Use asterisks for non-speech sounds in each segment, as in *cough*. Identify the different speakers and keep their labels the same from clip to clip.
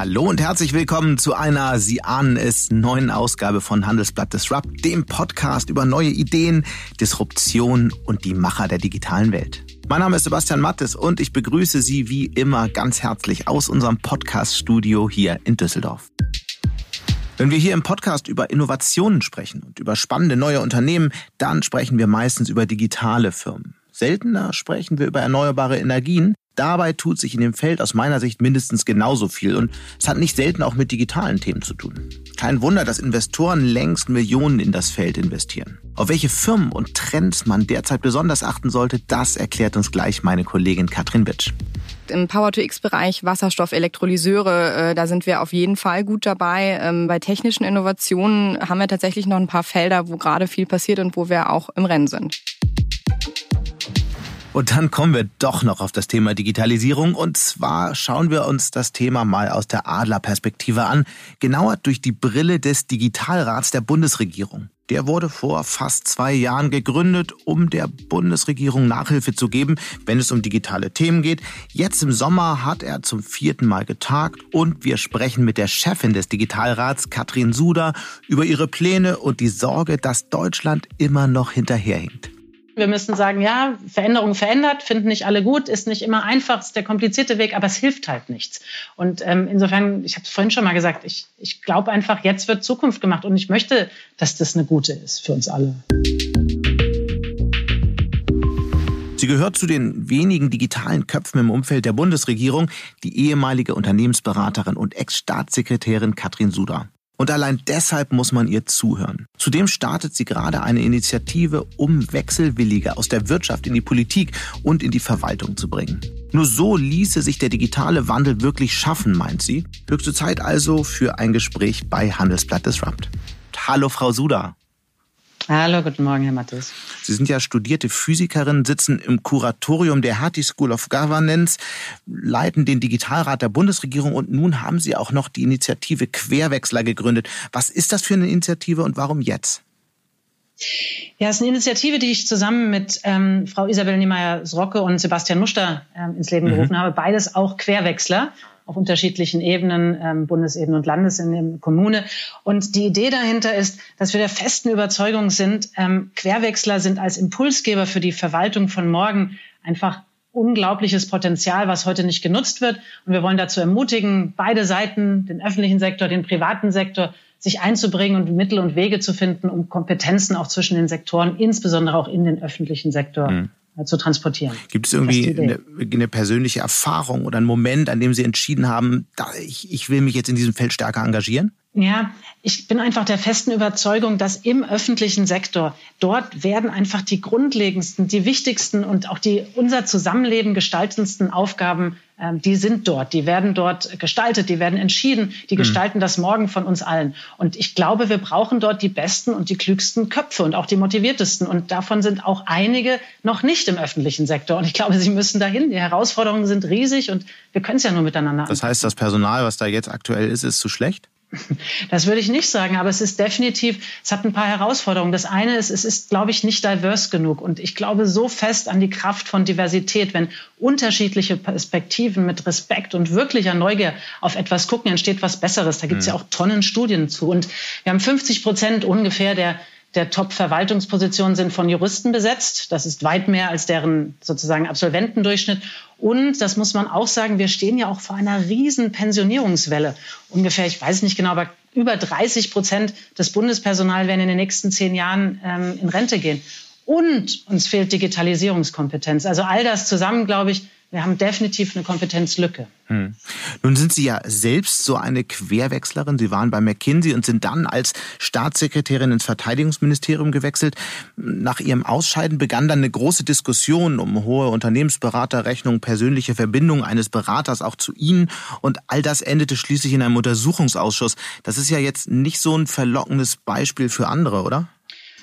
Speaker 1: Hallo und herzlich willkommen zu einer, Sie ahnen es, neuen Ausgabe von Handelsblatt Disrupt, dem Podcast über neue Ideen, Disruption und die Macher der digitalen Welt. Mein Name ist Sebastian Mattes und ich begrüße Sie wie immer ganz herzlich aus unserem Podcast-Studio hier in Düsseldorf. Wenn wir hier im Podcast über Innovationen sprechen und über spannende neue Unternehmen, dann sprechen wir meistens über digitale Firmen. Seltener sprechen wir über erneuerbare Energien, Dabei tut sich in dem Feld aus meiner Sicht mindestens genauso viel und es hat nicht selten auch mit digitalen Themen zu tun. Kein Wunder, dass Investoren längst Millionen in das Feld investieren. Auf welche Firmen und Trends man derzeit besonders achten sollte, das erklärt uns gleich meine Kollegin Katrin Bitsch.
Speaker 2: Im Power-to-X-Bereich Wasserstoff, Elektrolyseure, äh, da sind wir auf jeden Fall gut dabei. Ähm, bei technischen Innovationen haben wir tatsächlich noch ein paar Felder, wo gerade viel passiert und wo wir auch im Rennen sind.
Speaker 1: Und dann kommen wir doch noch auf das Thema Digitalisierung. Und zwar schauen wir uns das Thema mal aus der Adlerperspektive an. Genauer durch die Brille des Digitalrats der Bundesregierung. Der wurde vor fast zwei Jahren gegründet, um der Bundesregierung Nachhilfe zu geben, wenn es um digitale Themen geht. Jetzt im Sommer hat er zum vierten Mal getagt und wir sprechen mit der Chefin des Digitalrats, Katrin Suder, über ihre Pläne und die Sorge, dass Deutschland immer noch hinterherhinkt.
Speaker 3: Wir müssen sagen, ja, Veränderung verändert, finden nicht alle gut, ist nicht immer einfach, ist der komplizierte Weg, aber es hilft halt nichts. Und ähm, insofern, ich habe es vorhin schon mal gesagt, ich, ich glaube einfach, jetzt wird Zukunft gemacht und ich möchte, dass das eine gute ist für uns alle.
Speaker 1: Sie gehört zu den wenigen digitalen Köpfen im Umfeld der Bundesregierung, die ehemalige Unternehmensberaterin und Ex-Staatssekretärin Katrin Suda. Und allein deshalb muss man ihr zuhören. Zudem startet sie gerade eine Initiative, um Wechselwillige aus der Wirtschaft in die Politik und in die Verwaltung zu bringen. Nur so ließe sich der digitale Wandel wirklich schaffen, meint sie. Höchste Zeit also für ein Gespräch bei Handelsblatt Disrupt. Hallo, Frau Suda.
Speaker 3: Hallo, guten Morgen, Herr Mattes.
Speaker 1: Sie sind ja studierte Physikerin, sitzen im Kuratorium der Hattie School of Governance, leiten den Digitalrat der Bundesregierung und nun haben Sie auch noch die Initiative Querwechsler gegründet. Was ist das für eine Initiative und warum jetzt?
Speaker 3: Ja, es ist eine Initiative, die ich zusammen mit ähm, Frau Isabel Niemeyer-Srocke und Sebastian Muster ähm, ins Leben mhm. gerufen habe. Beides auch Querwechsler auf unterschiedlichen Ebenen, ähm, Bundesebene und Landes in der Kommune. Und die Idee dahinter ist, dass wir der festen Überzeugung sind, ähm, Querwechsler sind als Impulsgeber für die Verwaltung von morgen einfach unglaubliches Potenzial, was heute nicht genutzt wird. Und wir wollen dazu ermutigen, beide Seiten, den öffentlichen Sektor, den privaten Sektor, sich einzubringen und Mittel und Wege zu finden, um Kompetenzen auch zwischen den Sektoren, insbesondere auch in den öffentlichen Sektor, mhm. Äh, zu transportieren.
Speaker 1: Gibt es irgendwie eine, eine, persönliche Erfahrung oder einen Moment, an dem Sie entschieden haben, da, ich, ich will mich jetzt in diesem Feld stärker engagieren?
Speaker 3: Ja, ich bin einfach der festen Überzeugung, dass im öffentlichen Sektor dort werden einfach die grundlegendsten, die wichtigsten und auch die unser Zusammenleben gestaltendsten Aufgaben, die sind dort. Die werden dort gestaltet, die werden entschieden, die mhm. gestalten das Morgen von uns allen. Und ich glaube, wir brauchen dort die besten und die klügsten Köpfe und auch die motiviertesten. Und davon sind auch einige noch nicht im öffentlichen Sektor. Und ich glaube, sie müssen dahin. Die Herausforderungen sind riesig und wir können es ja nur miteinander.
Speaker 1: Das heißt, das Personal, was da jetzt aktuell ist, ist zu schlecht?
Speaker 3: Das würde ich nicht sagen, aber es ist definitiv, es hat ein paar Herausforderungen. Das eine ist, es ist, glaube ich, nicht diverse genug. Und ich glaube so fest an die Kraft von Diversität, wenn unterschiedliche Perspektiven mit Respekt und wirklicher Neugier auf etwas gucken, entsteht was Besseres. Da gibt es ja mhm. auch Tonnen Studien zu. Und wir haben 50 Prozent ungefähr der der Top-Verwaltungspositionen sind von Juristen besetzt. Das ist weit mehr als deren sozusagen Absolventendurchschnitt. Und das muss man auch sagen, wir stehen ja auch vor einer riesen Pensionierungswelle. Ungefähr, ich weiß nicht genau, aber über 30 Prozent des Bundespersonals werden in den nächsten zehn Jahren ähm, in Rente gehen. Und uns fehlt Digitalisierungskompetenz. Also all das zusammen, glaube ich, wir haben definitiv eine Kompetenzlücke. Hm.
Speaker 1: Nun sind Sie ja selbst so eine Querwechslerin. Sie waren bei McKinsey und sind dann als Staatssekretärin ins Verteidigungsministerium gewechselt. Nach Ihrem Ausscheiden begann dann eine große Diskussion um hohe Unternehmensberaterrechnung, persönliche Verbindung eines Beraters auch zu Ihnen. Und all das endete schließlich in einem Untersuchungsausschuss. Das ist ja jetzt nicht so ein verlockendes Beispiel für andere, oder?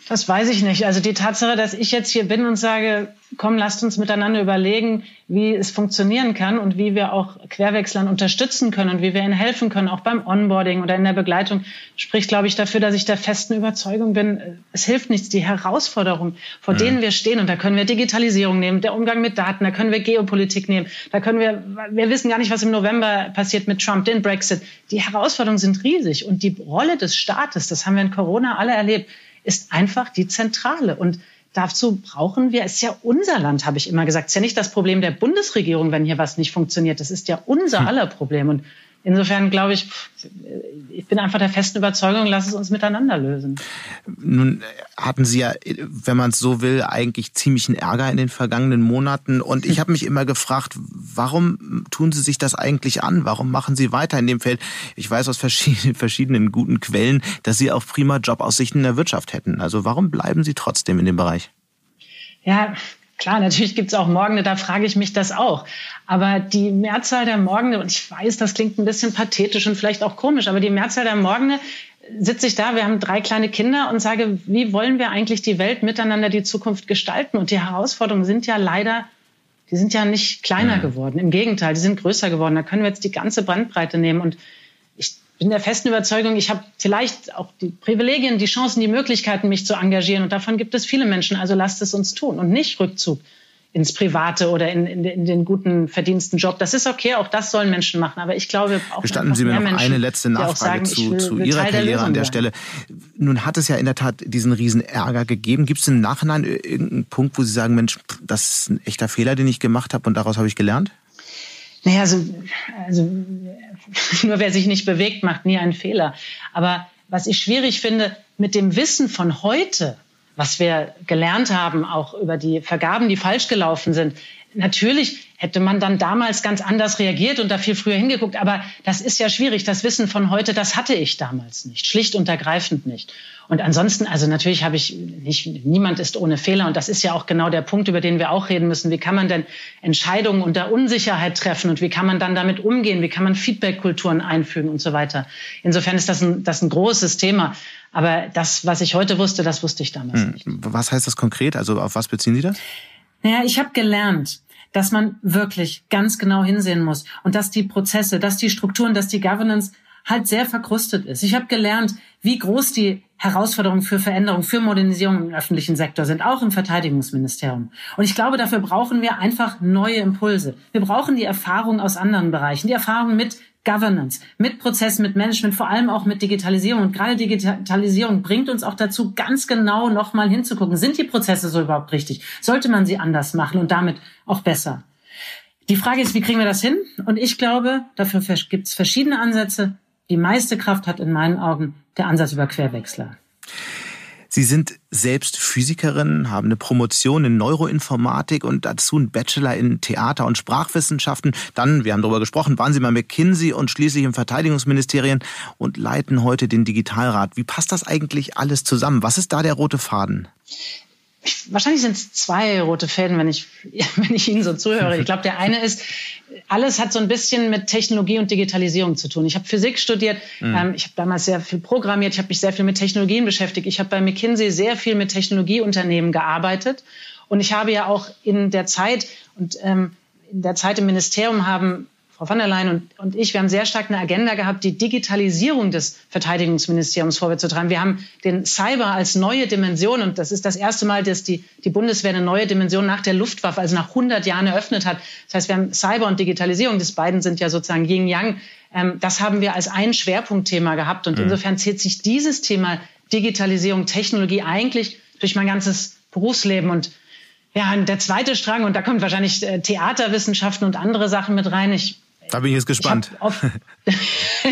Speaker 3: Das weiß ich nicht. Also die Tatsache, dass ich jetzt hier bin und sage, komm, lasst uns miteinander überlegen, wie es funktionieren kann und wie wir auch Querwechslern unterstützen können und wie wir ihnen helfen können, auch beim Onboarding oder in der Begleitung, spricht, glaube ich, dafür, dass ich der festen Überzeugung bin, es hilft nichts. Die Herausforderungen, vor mhm. denen wir stehen, und da können wir Digitalisierung nehmen, der Umgang mit Daten, da können wir Geopolitik nehmen, da können wir, wir wissen gar nicht, was im November passiert mit Trump, den Brexit. Die Herausforderungen sind riesig und die Rolle des Staates, das haben wir in Corona alle erlebt, ist einfach die Zentrale. Und dazu brauchen wir, es ist ja unser Land, habe ich immer gesagt. Es ist ja nicht das Problem der Bundesregierung, wenn hier was nicht funktioniert. Das ist ja unser hm. aller Problem. Und Insofern glaube ich, ich bin einfach der festen Überzeugung, lass es uns miteinander lösen.
Speaker 1: Nun hatten Sie ja, wenn man es so will, eigentlich ziemlichen Ärger in den vergangenen Monaten. Und ich habe mich immer gefragt, warum tun Sie sich das eigentlich an? Warum machen Sie weiter in dem Feld? Ich weiß aus verschiedenen, *laughs* verschiedenen guten Quellen, dass Sie auch prima Jobaussichten in der Wirtschaft hätten. Also warum bleiben Sie trotzdem in dem Bereich?
Speaker 3: Ja, Klar, natürlich gibt's auch Morgende, da frage ich mich das auch. Aber die Mehrzahl der Morgende, und ich weiß, das klingt ein bisschen pathetisch und vielleicht auch komisch, aber die Mehrzahl der Morgende sitze ich da, wir haben drei kleine Kinder und sage, wie wollen wir eigentlich die Welt miteinander, die Zukunft gestalten? Und die Herausforderungen sind ja leider, die sind ja nicht kleiner geworden. Im Gegenteil, die sind größer geworden. Da können wir jetzt die ganze Bandbreite nehmen. Und bin der festen Überzeugung, ich habe vielleicht auch die Privilegien, die Chancen, die Möglichkeiten, mich zu engagieren. Und davon gibt es viele Menschen. Also lasst es uns tun und nicht Rückzug ins Private oder in, in, in den guten verdiensten Job. Das ist okay, auch das sollen Menschen machen. Aber ich glaube,
Speaker 1: auch Gestatten Sie mir noch Menschen, eine letzte Nachfrage sagen, zu, will, zu Ihrer Karriere an der Stelle. Nun hat es ja in der Tat diesen riesen Ärger gegeben. Gibt es im Nachhinein irgendeinen Punkt, wo Sie sagen, Mensch, das ist ein echter Fehler, den ich gemacht habe und daraus habe ich gelernt?
Speaker 3: Naja, also, also *laughs* nur wer sich nicht bewegt, macht nie einen Fehler. Aber was ich schwierig finde, mit dem Wissen von heute, was wir gelernt haben, auch über die Vergaben, die falsch gelaufen sind, natürlich hätte man dann damals ganz anders reagiert und da viel früher hingeguckt. Aber das ist ja schwierig. Das Wissen von heute, das hatte ich damals nicht. Schlicht und ergreifend nicht. Und ansonsten, also natürlich habe ich nicht, niemand ist ohne Fehler. Und das ist ja auch genau der Punkt, über den wir auch reden müssen. Wie kann man denn Entscheidungen unter Unsicherheit treffen? Und wie kann man dann damit umgehen? Wie kann man Feedback-Kulturen einfügen und so weiter? Insofern ist das ein, das ein großes Thema. Aber das, was ich heute wusste, das wusste ich damals hm. nicht.
Speaker 1: Was heißt das konkret? Also auf was beziehen Sie das?
Speaker 3: Naja, ich habe gelernt, dass man wirklich ganz genau hinsehen muss und dass die Prozesse, dass die Strukturen, dass die Governance halt sehr verkrustet ist. Ich habe gelernt, wie groß die Herausforderungen für Veränderung, für Modernisierung im öffentlichen Sektor sind, auch im Verteidigungsministerium. Und ich glaube, dafür brauchen wir einfach neue Impulse. Wir brauchen die Erfahrung aus anderen Bereichen, die Erfahrung mit Governance, mit Prozessen, mit Management, vor allem auch mit Digitalisierung. Und gerade Digitalisierung bringt uns auch dazu, ganz genau nochmal hinzugucken. Sind die Prozesse so überhaupt richtig? Sollte man sie anders machen und damit auch besser? Die Frage ist, wie kriegen wir das hin? Und ich glaube, dafür gibt es verschiedene Ansätze. Die meiste Kraft hat in meinen Augen der Ansatz über Querwechsler.
Speaker 1: Sie sind selbst Physikerin, haben eine Promotion in Neuroinformatik und dazu einen Bachelor in Theater- und Sprachwissenschaften. Dann, wir haben darüber gesprochen, waren Sie bei McKinsey und schließlich im Verteidigungsministerien und leiten heute den Digitalrat. Wie passt das eigentlich alles zusammen? Was ist da der rote Faden?
Speaker 3: Wahrscheinlich sind es zwei rote Fäden, wenn ich, *laughs* wenn ich Ihnen so zuhöre. Ich glaube, der eine ist, alles hat so ein bisschen mit Technologie und Digitalisierung zu tun. Ich habe Physik studiert, mhm. ähm, ich habe damals sehr viel programmiert, ich habe mich sehr viel mit Technologien beschäftigt. Ich habe bei McKinsey sehr viel mit Technologieunternehmen gearbeitet. Und ich habe ja auch in der Zeit und ähm, in der Zeit im Ministerium haben Frau von der Leyen und, und ich, wir haben sehr stark eine Agenda gehabt, die Digitalisierung des Verteidigungsministeriums vorwärts zu treiben. Wir haben den Cyber als neue Dimension und das ist das erste Mal, dass die, die Bundeswehr eine neue Dimension nach der Luftwaffe, also nach 100 Jahren eröffnet hat. Das heißt, wir haben Cyber und Digitalisierung, das beiden sind ja sozusagen Yin-Yang. Ähm, das haben wir als ein Schwerpunktthema gehabt und mhm. insofern zählt sich dieses Thema Digitalisierung, Technologie eigentlich durch mein ganzes Berufsleben und ja, und der zweite Strang, und da kommt wahrscheinlich äh, Theaterwissenschaften und andere Sachen mit rein. Ich
Speaker 1: da bin ich jetzt gespannt.
Speaker 3: Ich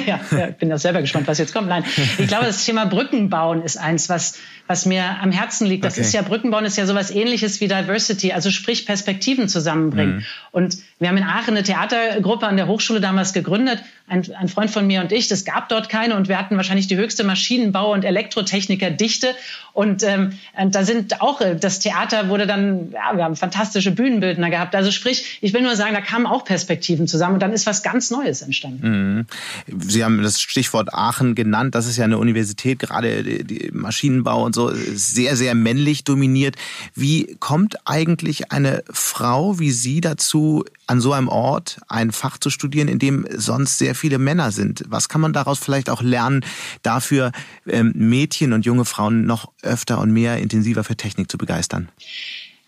Speaker 3: *laughs* ja, ja, ich bin da selber gespannt, was jetzt kommt. Nein, ich glaube, das Thema Brückenbauen ist eins, was, was mir am Herzen liegt. Das okay. ist ja, Brückenbauen ist ja sowas ähnliches wie Diversity, also sprich Perspektiven zusammenbringen. Mhm. Und wir haben in Aachen eine Theatergruppe an der Hochschule damals gegründet, ein, ein Freund von mir und ich. Es gab dort keine und wir hatten wahrscheinlich die höchste Maschinenbau- und Elektrotechnikerdichte. Und ähm, da sind auch, äh, das Theater wurde dann, ja, wir haben fantastische Bühnenbildner gehabt. Also sprich, ich will nur sagen, da kamen auch Perspektiven zusammen und dann ist was ganz Neues entstanden.
Speaker 1: Mhm. Sie haben das Stichwort Aachen genannt. Das ist ja eine Universität, gerade die Maschinenbau und so sehr, sehr männlich dominiert. Wie kommt eigentlich eine Frau wie Sie dazu, an so einem Ort ein Fach zu studieren, in dem sonst sehr viele Männer sind? Was kann man daraus vielleicht auch lernen, dafür ähm, Mädchen und junge Frauen noch öfter und mehr intensiver für Technik zu begeistern?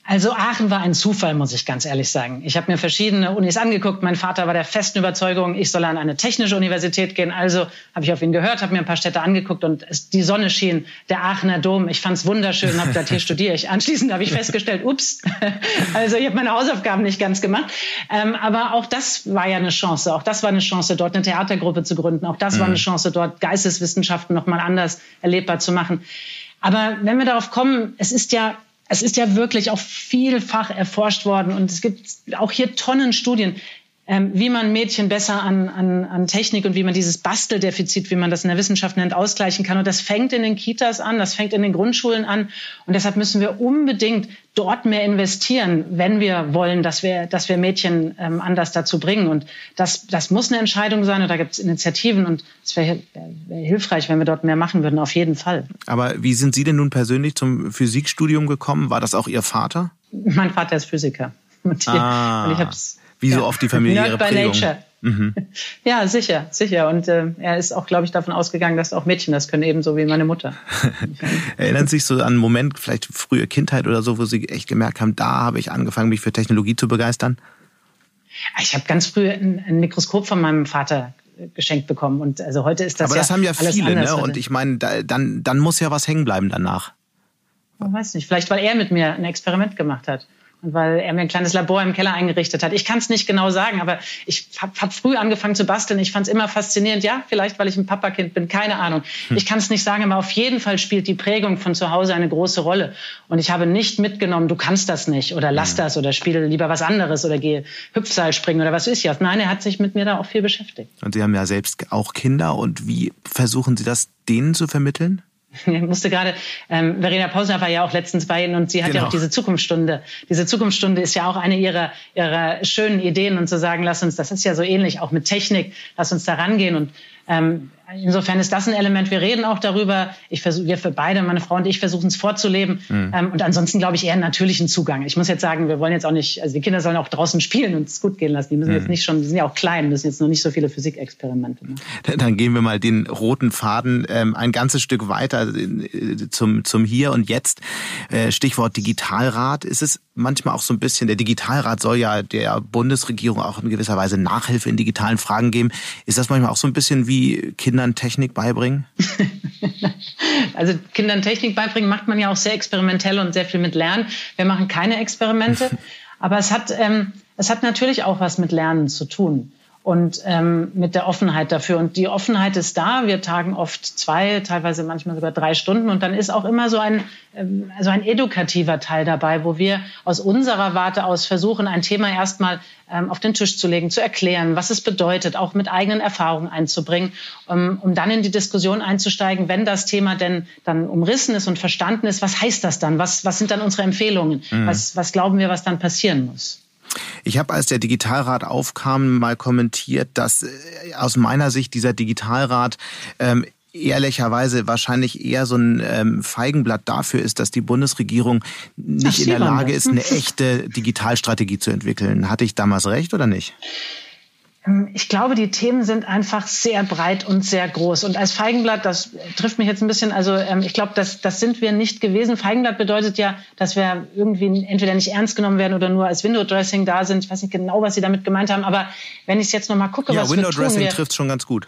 Speaker 3: Also Aachen war ein Zufall, muss ich ganz ehrlich sagen. Ich habe mir verschiedene Unis angeguckt. Mein Vater war der festen Überzeugung, ich soll an eine technische Universität gehen. Also habe ich auf ihn gehört, habe mir ein paar Städte angeguckt und es, die Sonne schien, der Aachener Dom. Ich fand es wunderschön, habe gesagt, hier *laughs* studiere ich. Anschließend habe ich festgestellt, ups, *laughs* also ich habe meine Hausaufgaben nicht ganz gemacht. Ähm, aber auch das war ja eine Chance. Auch das war eine Chance, dort eine Theatergruppe zu gründen. Auch das mhm. war eine Chance, dort Geisteswissenschaften nochmal anders erlebbar zu machen. Aber wenn wir darauf kommen, es ist ja es ist ja wirklich auch vielfach erforscht worden und es gibt auch hier Tonnen Studien ähm, wie man Mädchen besser an, an, an Technik und wie man dieses Basteldefizit, wie man das in der Wissenschaft nennt, ausgleichen kann. Und das fängt in den Kitas an, das fängt in den Grundschulen an. Und deshalb müssen wir unbedingt dort mehr investieren, wenn wir wollen, dass wir, dass wir Mädchen ähm, anders dazu bringen. Und das, das muss eine Entscheidung sein und da gibt es Initiativen und es wäre wär hilfreich, wenn wir dort mehr machen würden, auf jeden Fall.
Speaker 1: Aber wie sind Sie denn nun persönlich zum Physikstudium gekommen? War das auch Ihr Vater?
Speaker 3: Mein Vater ist Physiker. Und, *laughs* ah. und ich habe es
Speaker 1: wie so oft die familiäre Nerd by Prägung. Nature.
Speaker 3: Mhm. *laughs* Ja, sicher, sicher. Und äh, er ist auch, glaube ich, davon ausgegangen, dass auch Mädchen das können, ebenso wie meine Mutter. *laughs*
Speaker 1: Erinnern Sie sich so an einen Moment, vielleicht frühe Kindheit oder so, wo Sie echt gemerkt haben, da habe ich angefangen, mich für Technologie zu begeistern?
Speaker 3: Ich habe ganz früh ein, ein Mikroskop von meinem Vater geschenkt bekommen. Und also heute ist das
Speaker 1: Aber das ja haben ja viele, ne? Und ich meine, da, dann, dann muss ja was hängen bleiben danach.
Speaker 3: Ich weiß nicht. Vielleicht, weil er mit mir ein Experiment gemacht hat und weil er mir ein kleines Labor im Keller eingerichtet hat. Ich kann es nicht genau sagen, aber ich habe hab früh angefangen zu basteln. Ich fand es immer faszinierend. Ja, vielleicht, weil ich ein Papakind bin, keine Ahnung. Hm. Ich kann es nicht sagen, aber auf jeden Fall spielt die Prägung von zu Hause eine große Rolle. Und ich habe nicht mitgenommen, du kannst das nicht oder lass hm. das oder spiele lieber was anderes oder gehe Hüpfseil springen oder was ist ja. Nein, er hat sich mit mir da auch viel beschäftigt.
Speaker 1: Und Sie haben ja selbst auch Kinder und wie versuchen Sie das denen zu vermitteln?
Speaker 3: Ich *laughs* musste gerade, ähm, Verena Pausner war ja auch letztens bei Ihnen und sie hat genau. ja auch diese Zukunftsstunde. Diese Zukunftsstunde ist ja auch eine ihrer, ihrer schönen Ideen und zu sagen, lass uns, das ist ja so ähnlich, auch mit Technik, lass uns da rangehen und ähm, insofern ist das ein Element. Wir reden auch darüber. Ich versuche, wir für beide, meine Frau und ich, versuchen es vorzuleben. Mhm. Ähm, und ansonsten glaube ich eher einen natürlichen Zugang. Ich muss jetzt sagen, wir wollen jetzt auch nicht, also die Kinder sollen auch draußen spielen und es gut gehen lassen. Die müssen mhm. jetzt nicht schon, die sind ja auch klein, müssen jetzt noch nicht so viele Physikexperimente machen.
Speaker 1: Dann gehen wir mal den roten Faden ähm, ein ganzes Stück weiter äh, zum, zum Hier und Jetzt. Äh, Stichwort Digitalrat. Ist es manchmal auch so ein bisschen, der Digitalrat soll ja der Bundesregierung auch in gewisser Weise Nachhilfe in digitalen Fragen geben. Ist das manchmal auch so ein bisschen wie Kindern Technik beibringen? *laughs*
Speaker 3: also Kindern Technik beibringen macht man ja auch sehr experimentell und sehr viel mit Lernen. Wir machen keine Experimente, *laughs* aber es hat, ähm, es hat natürlich auch was mit Lernen zu tun und ähm, mit der Offenheit dafür. Und die Offenheit ist da. Wir tagen oft zwei, teilweise manchmal sogar drei Stunden. Und dann ist auch immer so ein, ähm, also ein edukativer Teil dabei, wo wir aus unserer Warte aus versuchen, ein Thema erstmal ähm, auf den Tisch zu legen, zu erklären, was es bedeutet, auch mit eigenen Erfahrungen einzubringen, um, um dann in die Diskussion einzusteigen, wenn das Thema denn dann umrissen ist und verstanden ist, was heißt das dann? Was, was sind dann unsere Empfehlungen? Mhm. Was, was glauben wir, was dann passieren muss?
Speaker 1: Ich habe, als der Digitalrat aufkam, mal kommentiert, dass äh, aus meiner Sicht dieser Digitalrat ähm, ehrlicherweise wahrscheinlich eher so ein ähm, Feigenblatt dafür ist, dass die Bundesregierung nicht Ach, in der Lage ist, eine *laughs* echte Digitalstrategie zu entwickeln. Hatte ich damals recht oder nicht?
Speaker 3: Ähm, ich glaube, die Themen sind einfach sehr breit und sehr groß. Und als Feigenblatt, das trifft mich jetzt ein bisschen, also ähm, ich glaube, das, das sind wir nicht gewesen. Feigenblatt bedeutet ja, dass wir irgendwie entweder nicht ernst genommen werden oder nur als Window-Dressing da sind. Ich weiß nicht genau, was Sie damit gemeint haben, aber wenn ich es jetzt nochmal gucke,
Speaker 1: ja,
Speaker 3: was
Speaker 1: Window-Dressing trifft schon ganz gut.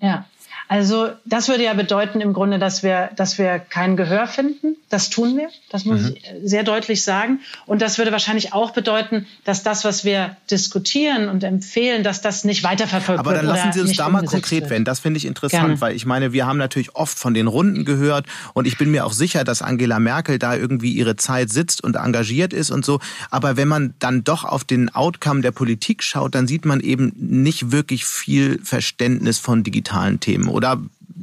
Speaker 3: Ja, also das würde ja bedeuten im Grunde, dass wir, dass wir kein Gehör finden. Das tun wir, das muss mhm. ich sehr deutlich sagen. Und das würde wahrscheinlich auch bedeuten, dass das, was wir diskutieren und empfehlen, dass das nicht weiterverfolgt
Speaker 1: wird. Aber dann lassen Sie uns da mal konkret wird. werden. Das finde ich interessant, Gerne. weil ich meine, wir haben natürlich oft von den Runden gehört und ich bin mir auch sicher, dass Angela Merkel da irgendwie ihre Zeit sitzt und engagiert ist und so. Aber wenn man dann doch auf den Outcome der Politik schaut, dann sieht man eben nicht wirklich viel Verständnis von digitalen Themen oder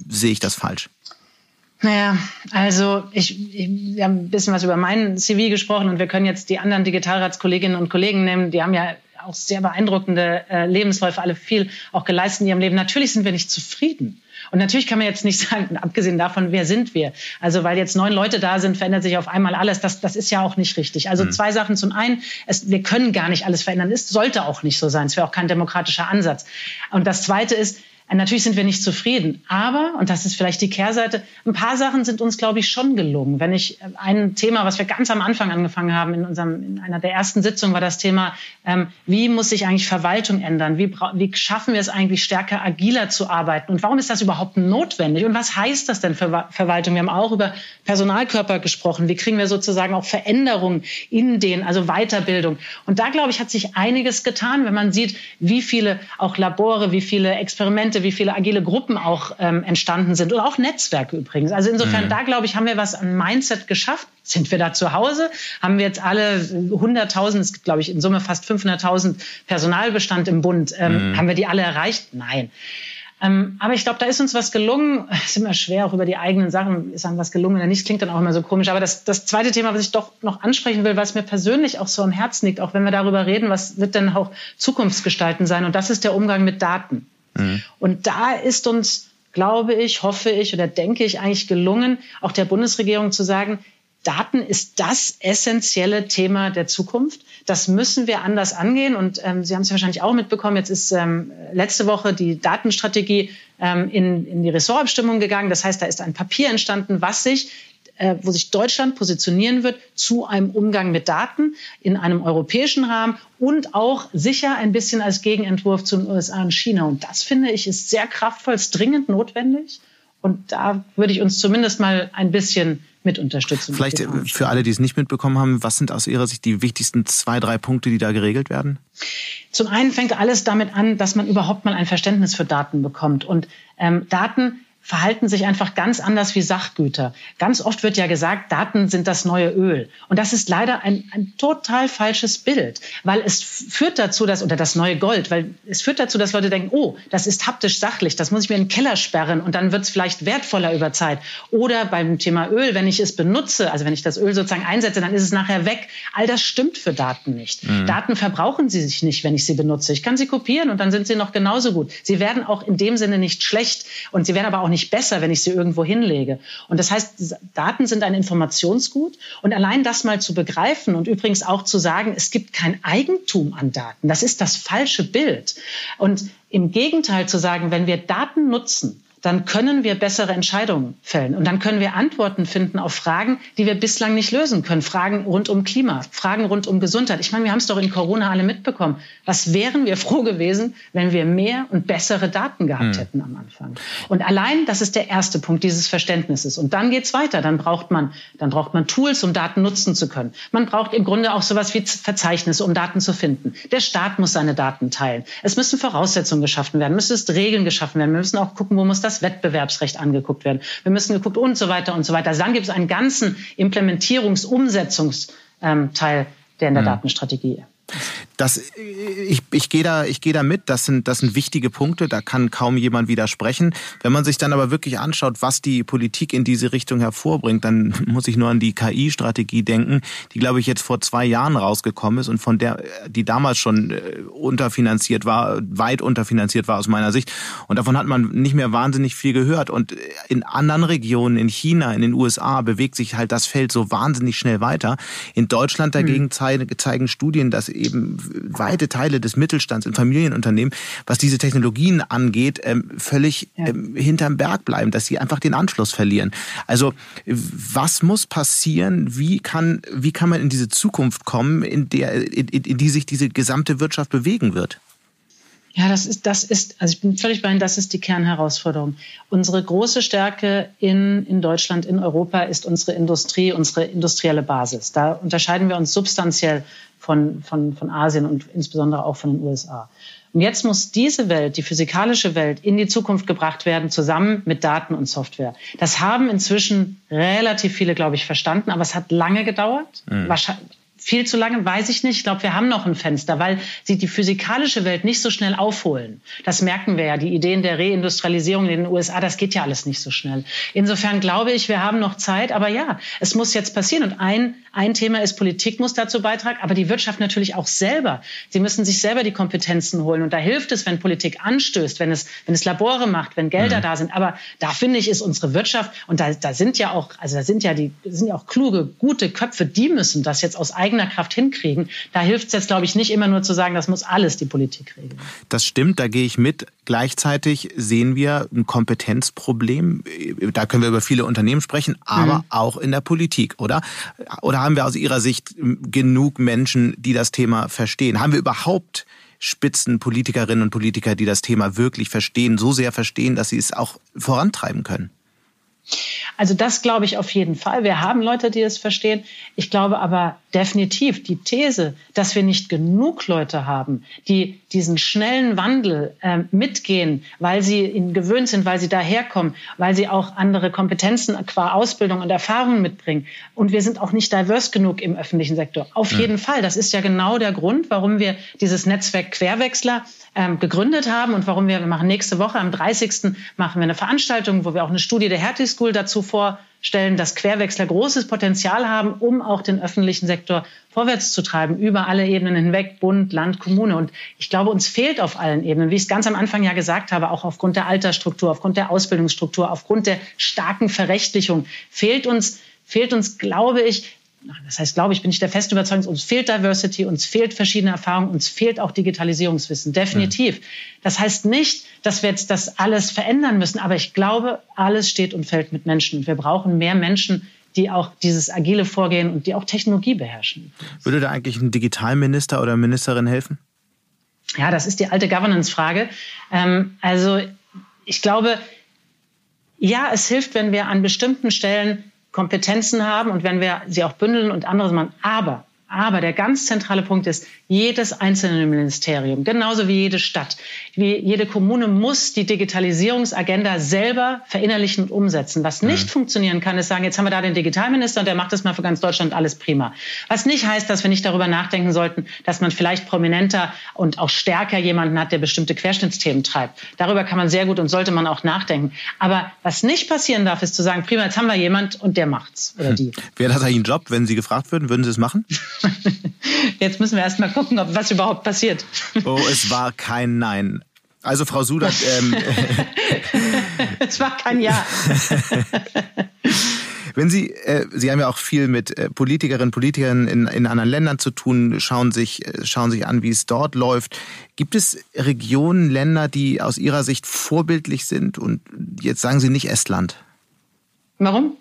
Speaker 1: sehe ich das falsch?
Speaker 3: Naja, also ich, ich, wir haben ein bisschen was über meinen CV gesprochen und wir können jetzt die anderen Digitalratskolleginnen und Kollegen nehmen. Die haben ja auch sehr beeindruckende äh, Lebensläufe, alle viel auch geleistet in ihrem Leben. Natürlich sind wir nicht zufrieden. Und natürlich kann man jetzt nicht *laughs* sagen, abgesehen davon, wer sind wir? Also weil jetzt neun Leute da sind, verändert sich auf einmal alles. Das, das ist ja auch nicht richtig. Also mhm. zwei Sachen. Zum einen, es, wir können gar nicht alles verändern. Es sollte auch nicht so sein. Es wäre auch kein demokratischer Ansatz. Und das Zweite ist, Natürlich sind wir nicht zufrieden, aber, und das ist vielleicht die Kehrseite, ein paar Sachen sind uns, glaube ich, schon gelungen. Wenn ich äh, ein Thema, was wir ganz am Anfang angefangen haben, in, unserem, in einer der ersten Sitzungen, war das Thema, ähm, wie muss sich eigentlich Verwaltung ändern? Wie, wie schaffen wir es eigentlich, stärker agiler zu arbeiten? Und warum ist das überhaupt notwendig? Und was heißt das denn für Verwaltung? Wir haben auch über Personalkörper gesprochen. Wie kriegen wir sozusagen auch Veränderungen in den, also Weiterbildung? Und da, glaube ich, hat sich einiges getan, wenn man sieht, wie viele auch Labore, wie viele Experimente, wie viele agile Gruppen auch ähm, entstanden sind oder auch Netzwerke übrigens. Also insofern, mhm. da glaube ich, haben wir was an Mindset geschafft. Sind wir da zu Hause? Haben wir jetzt alle 100.000, es gibt glaube ich in Summe fast 500.000 Personalbestand im Bund, ähm, mhm. haben wir die alle erreicht? Nein. Ähm, aber ich glaube, da ist uns was gelungen. *laughs* Es ist immer schwer, auch über die eigenen Sachen, ist einem was gelungen oder nicht, klingt dann auch immer so komisch. Aber das, das zweite Thema, was ich doch noch ansprechen will, was mir persönlich auch so am Herzen liegt, auch wenn wir darüber reden, was wird denn auch Zukunftsgestalten sein? Und das ist der Umgang mit Daten. Mhm. Und da ist uns, glaube ich, hoffe ich oder denke ich eigentlich gelungen, auch der Bundesregierung zu sagen, Daten ist das essentielle Thema der Zukunft. Das müssen wir anders angehen. Und ähm, Sie haben es wahrscheinlich auch mitbekommen, jetzt ist ähm, letzte Woche die Datenstrategie ähm, in, in die Ressortabstimmung gegangen. Das heißt, da ist ein Papier entstanden, was sich äh, wo sich Deutschland positionieren wird zu einem Umgang mit Daten in einem europäischen Rahmen und auch sicher ein bisschen als Gegenentwurf zu den USA und China. Und das finde ich ist sehr kraftvoll, ist dringend notwendig. Und da würde ich uns zumindest mal ein bisschen mit unterstützen.
Speaker 1: Vielleicht für alle, die es nicht mitbekommen haben, was sind aus Ihrer Sicht die wichtigsten zwei, drei Punkte, die da geregelt werden?
Speaker 3: Zum einen fängt alles damit an, dass man überhaupt mal ein Verständnis für Daten bekommt. Und ähm, Daten verhalten sich einfach ganz anders wie Sachgüter. Ganz oft wird ja gesagt, Daten sind das neue Öl. Und das ist leider ein, ein total falsches Bild, weil es führt dazu, dass, oder das neue Gold, weil es führt dazu, dass Leute denken, oh, das ist haptisch sachlich, das muss ich mir in den Keller sperren und dann wird es vielleicht wertvoller über Zeit. Oder beim Thema Öl, wenn ich es benutze, also wenn ich das Öl sozusagen einsetze, dann ist es nachher weg. All das stimmt für Daten nicht. Mhm. Daten verbrauchen sie sich nicht, wenn ich sie benutze. Ich kann sie kopieren und dann sind sie noch genauso gut. Sie werden auch in dem Sinne nicht schlecht und sie werden aber auch nicht besser, wenn ich sie irgendwo hinlege. Und das heißt, Daten sind ein Informationsgut. Und allein das mal zu begreifen und übrigens auch zu sagen, es gibt kein Eigentum an Daten, das ist das falsche Bild. Und im Gegenteil zu sagen, wenn wir Daten nutzen, dann können wir bessere Entscheidungen fällen. Und dann können wir Antworten finden auf Fragen, die wir bislang nicht lösen können. Fragen rund um Klima, Fragen rund um Gesundheit. Ich meine, wir haben es doch in Corona alle mitbekommen. Was wären wir froh gewesen, wenn wir mehr und bessere Daten gehabt hm. hätten am Anfang? Und allein, das ist der erste Punkt dieses Verständnisses. Und dann geht's weiter. Dann braucht man, dann braucht man Tools, um Daten nutzen zu können. Man braucht im Grunde auch sowas wie Verzeichnisse, um Daten zu finden. Der Staat muss seine Daten teilen. Es müssen Voraussetzungen geschaffen werden, müssen Regeln geschaffen werden. Wir müssen auch gucken, wo muss das das Wettbewerbsrecht angeguckt werden. Wir müssen geguckt und so weiter und so weiter. Also dann gibt es einen ganzen Implementierungs-, Umsetzungsteil, der in der mhm. Datenstrategie
Speaker 1: das, ich, ich gehe da, ich gehe da mit. Das sind, das sind wichtige Punkte. Da kann kaum jemand widersprechen. Wenn man sich dann aber wirklich anschaut, was die Politik in diese Richtung hervorbringt, dann *laughs* muss ich nur an die KI-Strategie denken, die, glaube ich, jetzt vor zwei Jahren rausgekommen ist und von der, die damals schon äh, unterfinanziert war, weit unterfinanziert war aus meiner Sicht. Und davon hat man nicht mehr wahnsinnig viel gehört. Und in anderen Regionen, in China, in den USA, bewegt sich halt das Feld so wahnsinnig schnell weiter. In Deutschland dagegen hm. zeigen Studien, dass eben weite Teile des Mittelstands in Familienunternehmen, was diese Technologien angeht, ähm, völlig ja. Ähm, hinterm Berg bleiben, dass sie einfach den Anschluss verlieren. Also was muss passieren? Wie kann, wie kann man in diese Zukunft kommen, in der, in, in die sich diese gesamte Wirtschaft bewegen wird?
Speaker 3: Ja, das ist, das ist, also ich bin völlig bei Ihnen, das ist die Kernherausforderung. Unsere große Stärke in, in Deutschland, in Europa ist unsere Industrie, unsere industrielle Basis. Da unterscheiden wir uns substanziell von, von, von Asien und insbesondere auch von den USA. Und jetzt muss diese Welt, die physikalische Welt, in die Zukunft gebracht werden, zusammen mit Daten und Software. Das haben inzwischen relativ viele, glaube ich, verstanden, aber es hat lange gedauert. Mhm. Viel zu lange, weiß ich nicht. Ich glaube, wir haben noch ein Fenster, weil sie die physikalische Welt nicht so schnell aufholen. Das merken wir ja. Die Ideen der Reindustrialisierung in den USA, das geht ja alles nicht so schnell. Insofern glaube ich, wir haben noch Zeit. Aber ja, es muss jetzt passieren. Und ein, ein Thema ist, Politik muss dazu beitragen, aber die Wirtschaft natürlich auch selber. Sie müssen sich selber die Kompetenzen holen. Und da hilft es, wenn Politik anstößt, wenn es, wenn es Labore macht, wenn Gelder mhm. da sind. Aber da finde ich, ist unsere Wirtschaft, und da, da sind ja auch, also da sind ja die, sind ja auch kluge, gute Köpfe, die müssen das jetzt aus eigener Kraft hinkriegen. Da hilft es jetzt, glaube ich, nicht immer nur zu sagen, das muss alles die Politik regeln.
Speaker 1: Das stimmt, da gehe ich mit. Gleichzeitig sehen wir ein Kompetenzproblem. Da können wir über viele Unternehmen sprechen, aber mhm. auch in der Politik, oder? Oder haben wir aus Ihrer Sicht genug Menschen, die das Thema verstehen? Haben wir überhaupt Spitzenpolitikerinnen und Politiker, die das Thema wirklich verstehen, so sehr verstehen, dass sie es auch vorantreiben können?
Speaker 3: Also das glaube ich auf jeden Fall. Wir haben Leute, die es verstehen. Ich glaube aber definitiv die These, dass wir nicht genug Leute haben, die diesen schnellen Wandel äh, mitgehen, weil sie ihn gewöhnt sind, weil sie daherkommen, weil sie auch andere Kompetenzen qua Ausbildung und Erfahrung mitbringen. Und wir sind auch nicht divers genug im öffentlichen Sektor. Auf ja. jeden Fall. Das ist ja genau der Grund, warum wir dieses Netzwerk Querwechsler ähm, gegründet haben und warum wir, wir machen nächste Woche am 30. machen wir eine Veranstaltung, wo wir auch eine Studie der Hertie School dazu vorstellen, dass Querwechsler großes Potenzial haben, um auch den öffentlichen Sektor vorwärts zu treiben, über alle Ebenen hinweg, Bund, Land, Kommune. Und ich glaube, uns fehlt auf allen Ebenen, wie ich es ganz am Anfang ja gesagt habe, auch aufgrund der Altersstruktur, aufgrund der Ausbildungsstruktur, aufgrund der starken Verrechtlichung, fehlt uns, fehlt uns, glaube ich, das heißt, glaube ich, bin ich der festen Überzeugung, uns fehlt Diversity, uns fehlt verschiedene Erfahrungen, uns fehlt auch Digitalisierungswissen, definitiv. Mhm. Das heißt nicht, dass wir jetzt das alles verändern müssen, aber ich glaube, alles steht und fällt mit Menschen. Und wir brauchen mehr Menschen, die auch dieses agile Vorgehen und die auch Technologie beherrschen.
Speaker 1: Würde da eigentlich ein Digitalminister oder Ministerin helfen?
Speaker 3: Ja, das ist die alte Governance-Frage. Ähm, also ich glaube, ja, es hilft, wenn wir an bestimmten Stellen Kompetenzen haben und wenn wir sie auch bündeln und anderes machen. Aber aber der ganz zentrale Punkt ist, jedes einzelne Ministerium, genauso wie jede Stadt, wie jede Kommune muss die Digitalisierungsagenda selber verinnerlichen und umsetzen. Was nicht mhm. funktionieren kann, ist sagen, jetzt haben wir da den Digitalminister und der macht das mal für ganz Deutschland alles prima. Was nicht heißt, dass wir nicht darüber nachdenken sollten, dass man vielleicht prominenter und auch stärker jemanden hat, der bestimmte Querschnittsthemen treibt. Darüber kann man sehr gut und sollte man auch nachdenken. Aber was nicht passieren darf, ist zu sagen, prima, jetzt haben wir jemand und der macht's oder die. Hm.
Speaker 1: Wäre das eigentlich ein Job, wenn Sie gefragt würden, würden Sie es machen? *laughs*
Speaker 3: Jetzt müssen wir erst mal gucken, ob was überhaupt passiert.
Speaker 1: Oh, es war kein Nein. Also Frau Sudat. Ähm, *laughs*
Speaker 3: es war kein Ja. *laughs*
Speaker 1: Wenn Sie, äh, Sie haben ja auch viel mit äh, Politikerinnen und Politikern in, in anderen Ländern zu tun, schauen sich, äh, schauen sich an, wie es dort läuft. Gibt es Regionen, Länder, die aus Ihrer Sicht vorbildlich sind? Und jetzt sagen Sie nicht Estland.
Speaker 3: Warum?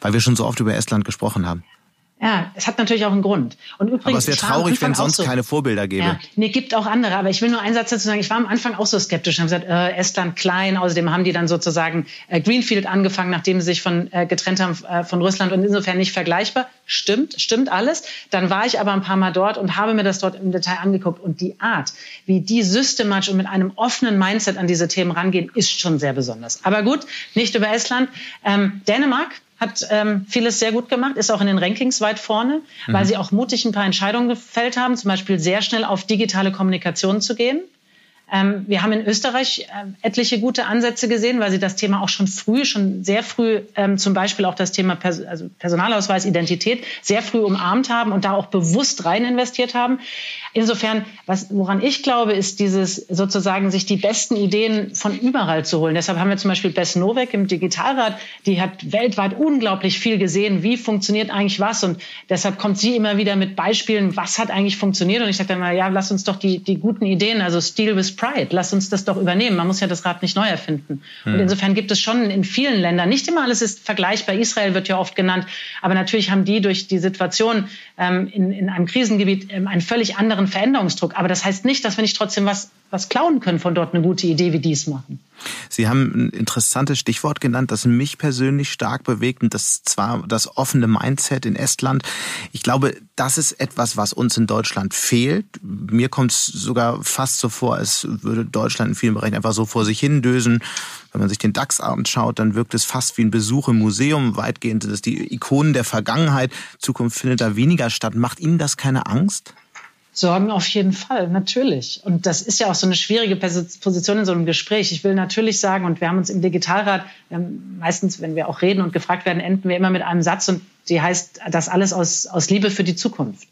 Speaker 1: Weil wir schon so oft über Estland gesprochen haben.
Speaker 3: Ja, es hat natürlich auch einen Grund.
Speaker 1: Und übrigens, aber es wäre traurig, wenn es sonst so, keine Vorbilder gäbe. Ja,
Speaker 3: nee, gibt auch andere. Aber ich will nur einen Satz dazu sagen. Ich war am Anfang auch so skeptisch. Ich habe gesagt, äh, Estland klein. Außerdem haben die dann sozusagen äh, Greenfield angefangen, nachdem sie sich von, äh, getrennt haben äh, von Russland und insofern nicht vergleichbar. Stimmt, stimmt alles. Dann war ich aber ein paar Mal dort und habe mir das dort im Detail angeguckt. Und die Art, wie die systematisch und mit einem offenen Mindset an diese Themen rangehen, ist schon sehr besonders. Aber gut, nicht über Estland. Ähm, Dänemark hat ähm, vieles sehr gut gemacht, ist auch in den Rankings weit vorne, mhm. weil sie auch mutig ein paar Entscheidungen gefällt haben, zum Beispiel sehr schnell auf digitale Kommunikation zu gehen. Ähm, wir haben in Österreich äh, etliche gute Ansätze gesehen, weil sie das Thema auch schon früh, schon sehr früh, ähm, zum Beispiel auch das Thema Pers also Personalausweis, Identität, sehr früh umarmt haben und da auch bewusst rein investiert haben. Insofern, was, woran ich glaube, ist dieses sozusagen sich die besten Ideen von überall zu holen. Deshalb haben wir zum Beispiel Bess Novek im Digitalrat, die hat weltweit unglaublich viel gesehen, wie funktioniert eigentlich was und deshalb kommt sie immer wieder mit Beispielen, was hat eigentlich funktioniert und ich sage dann mal, ja, lass uns doch die, die guten Ideen, also Steel Pride, lass uns das doch übernehmen. Man muss ja das Rad nicht neu erfinden. Hm. Und insofern gibt es schon in vielen Ländern, nicht immer alles ist vergleichbar, Israel wird ja oft genannt, aber natürlich haben die durch die Situation ähm, in, in einem Krisengebiet ähm, einen völlig anderen Veränderungsdruck. Aber das heißt nicht, dass wir nicht trotzdem was was klauen können von dort eine gute Idee, wie die es machen.
Speaker 1: Sie haben ein interessantes Stichwort genannt, das mich persönlich stark bewegt und das zwar das offene Mindset in Estland. Ich glaube, das ist etwas, was uns in Deutschland fehlt. Mir kommt es sogar fast so vor, als würde Deutschland in vielen Bereichen einfach so vor sich hin dösen. Wenn man sich den DAX anschaut, dann wirkt es fast wie ein Besuch im Museum. Weitgehend sind es die Ikonen der Vergangenheit. Zukunft findet da weniger statt. Macht Ihnen das keine Angst?
Speaker 3: Sorgen auf jeden Fall, natürlich. Und das ist ja auch so eine schwierige Position in so einem Gespräch. Ich will natürlich sagen, und wir haben uns im Digitalrat, meistens, wenn wir auch reden und gefragt werden, enden wir immer mit einem Satz und die heißt, das alles aus, aus Liebe für die Zukunft.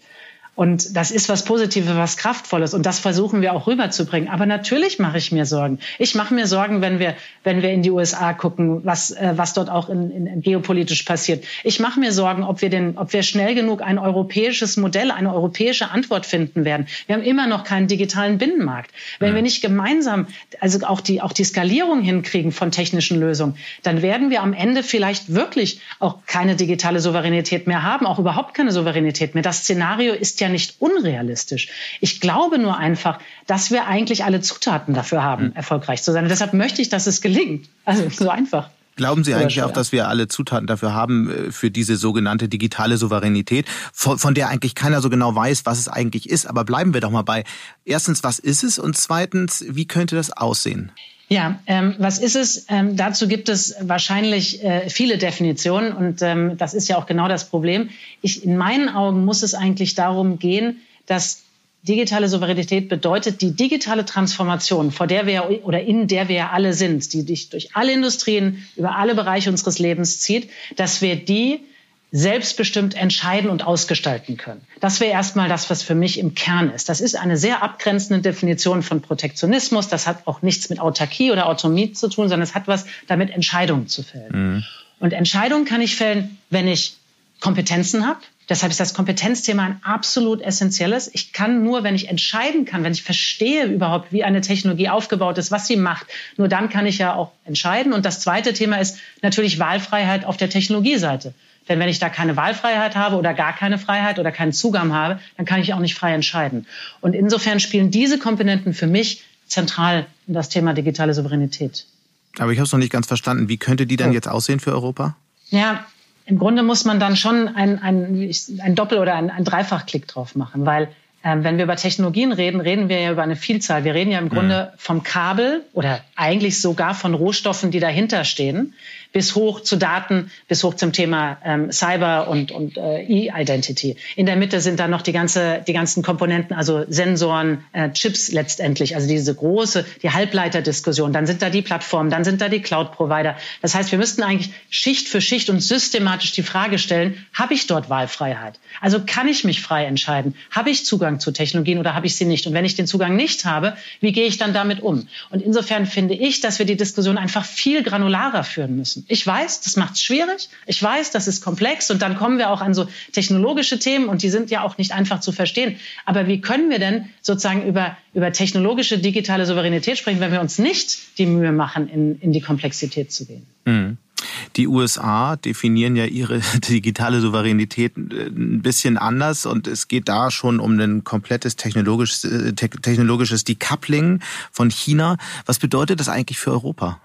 Speaker 3: Und das ist was Positives, was Kraftvolles. Und das versuchen wir auch rüberzubringen. Aber natürlich mache ich mir Sorgen. Ich mache mir Sorgen, wenn wir, wenn wir in die USA gucken, was, äh, was dort auch in, in, geopolitisch passiert. Ich mache mir Sorgen, ob wir, den, ob wir schnell genug ein europäisches Modell, eine europäische Antwort finden werden. Wir haben immer noch keinen digitalen Binnenmarkt. Wenn ja. wir nicht gemeinsam, also auch die, auch die Skalierung hinkriegen von technischen Lösungen, dann werden wir am Ende vielleicht wirklich auch keine digitale Souveränität mehr haben, auch überhaupt keine Souveränität mehr. Das Szenario ist ja nicht unrealistisch. Ich glaube nur einfach, dass wir eigentlich alle Zutaten dafür haben, mhm. erfolgreich zu sein. Und deshalb möchte ich, dass es gelingt. Also so einfach.
Speaker 1: Glauben Sie eigentlich auch, dass wir alle Zutaten dafür haben äh, für diese sogenannte digitale Souveränität, von, von, der eigentlich keiner so genau weiß, was es eigentlich ist? Aber bleiben wir doch mal bei. Erstens, was ist es? Und zweitens, wie könnte das aussehen?
Speaker 3: Ja, ähm, was ist es? Ähm, dazu gibt es wahrscheinlich äh, viele Definitionen und ähm, das ist ja auch genau das Problem. Ich, in meinen Augen muss es eigentlich darum gehen, dass digitale Souveränität bedeutet die digitale Transformation, vor der wir oder in der wir ja alle sind, die dich durch alle Industrien über alle Bereiche unseres Lebens zieht, dass wir die selbstbestimmt entscheiden und ausgestalten können. Das wäre erstmal das, was für mich im Kern ist. Das ist eine sehr abgrenzende Definition von Protektionismus. Das hat auch nichts mit Autarkie oder Autonomie zu tun, sondern es hat was damit, Entscheidungen zu fällen. Mhm. Und Entscheidungen kann ich fällen, wenn ich Kompetenzen habe. Deshalb ist das Kompetenzthema ein absolut essentielles. Ich kann nur, wenn ich entscheiden kann, wenn ich verstehe überhaupt, wie eine Technologie aufgebaut ist, was sie macht, nur dann kann ich ja auch entscheiden. Und das zweite Thema ist natürlich Wahlfreiheit auf der Technologieseite. Denn wenn ich da keine Wahlfreiheit habe oder gar keine Freiheit oder keinen Zugang habe, dann kann ich auch nicht frei entscheiden. Und insofern spielen diese Komponenten für mich zentral in das Thema digitale Souveränität.
Speaker 1: Aber ich habe es noch nicht ganz verstanden. Wie könnte die denn oh. jetzt aussehen für Europa?
Speaker 3: Ja, im Grunde muss man dann schon ein, ein, ein Doppel- oder ein, ein Dreifachklick drauf machen, weil ähm, wenn wir über Technologien reden, reden wir ja über eine Vielzahl. Wir reden ja im Grunde vom Kabel oder eigentlich sogar von Rohstoffen, die dahinter stehen bis hoch zu Daten, bis hoch zum Thema ähm, Cyber und, und äh, E-Identity. In der Mitte sind dann noch die, ganze, die ganzen Komponenten, also Sensoren, äh, Chips letztendlich, also diese große, die Halbleiterdiskussion. Dann sind da die Plattformen, dann sind da die Cloud-Provider. Das heißt, wir müssten eigentlich Schicht für Schicht und systematisch die Frage stellen, habe ich dort Wahlfreiheit? Also kann ich mich frei entscheiden? Habe ich Zugang zu Technologien oder habe ich sie nicht? Und wenn ich den Zugang nicht habe, wie gehe ich dann damit um? Und insofern finde ich, dass wir die Diskussion einfach viel granularer führen müssen. Ich weiß, das macht es schwierig. Ich weiß, das ist komplex. Und dann kommen wir auch an so technologische Themen und die sind ja auch nicht einfach zu verstehen. Aber wie können wir denn sozusagen über, über technologische digitale Souveränität sprechen, wenn wir uns nicht die Mühe machen, in, in die Komplexität zu gehen?
Speaker 1: Mhm. Die USA definieren ja ihre *laughs* digitale Souveränität äh, ein bisschen anders und es geht da schon um ein komplettes technologisches, äh, technologisches Decoupling von China. Was bedeutet das eigentlich für Europa?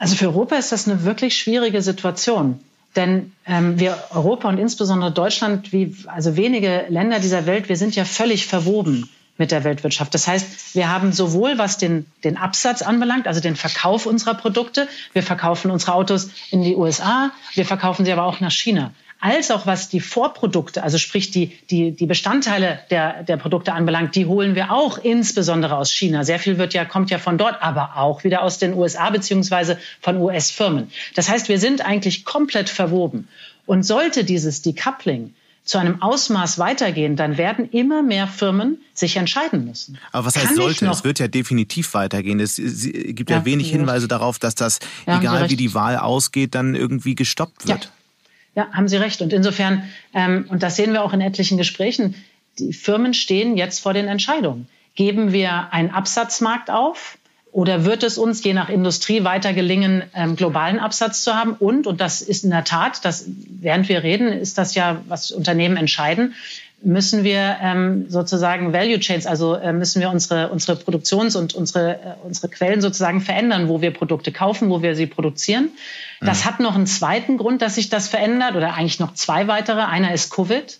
Speaker 3: Also für Europa ist das eine wirklich schwierige Situation. Denn ähm, wir Europa und insbesondere Deutschland, wie also wenige Länder dieser Welt, wir sind ja völlig verwoben mit der Weltwirtschaft. Das heißt, wir haben sowohl was den, den Absatz anbelangt, also den Verkauf unserer Produkte, wir verkaufen unsere Autos in die USA, wir verkaufen sie aber auch nach China als auch was die Vorprodukte, also sprich die, die, die Bestandteile der, der Produkte anbelangt, die holen wir auch insbesondere aus China. Sehr viel wird ja, kommt ja von dort, aber auch wieder aus den USA beziehungsweise von US-Firmen. Das heißt, wir sind eigentlich komplett verwoben. Und sollte dieses Decoupling zu einem Ausmaß weitergehen, dann werden immer mehr Firmen sich entscheiden müssen.
Speaker 1: Aber was heißt Kann sollte? Es wird ja definitiv weitergehen. Es, gibt ja, ja wenig Hinweise darauf, dass das, ja, egal wie die Wahl ausgeht, dann irgendwie gestoppt wird. Ja.
Speaker 3: Ja, haben Sie recht. Und insofern, ähm, und das sehen wir auch in etlichen Gesprächen, die Firmen stehen jetzt vor den Entscheidungen. Geben wir einen Absatzmarkt auf? Oder wird es uns je nach Industrie weiter gelingen, ähm, globalen Absatz zu haben? Und, und das ist in der Tat, das, während wir reden, ist das ja, was Unternehmen entscheiden, müssen wir ähm, sozusagen Value Chains, also äh, müssen wir unsere, unsere Produktions- und unsere, äh, unsere Quellen sozusagen verändern, wo wir Produkte kaufen, wo wir sie produzieren. Das mhm. hat noch einen zweiten Grund, dass sich das verändert oder eigentlich noch zwei weitere. Einer ist Covid.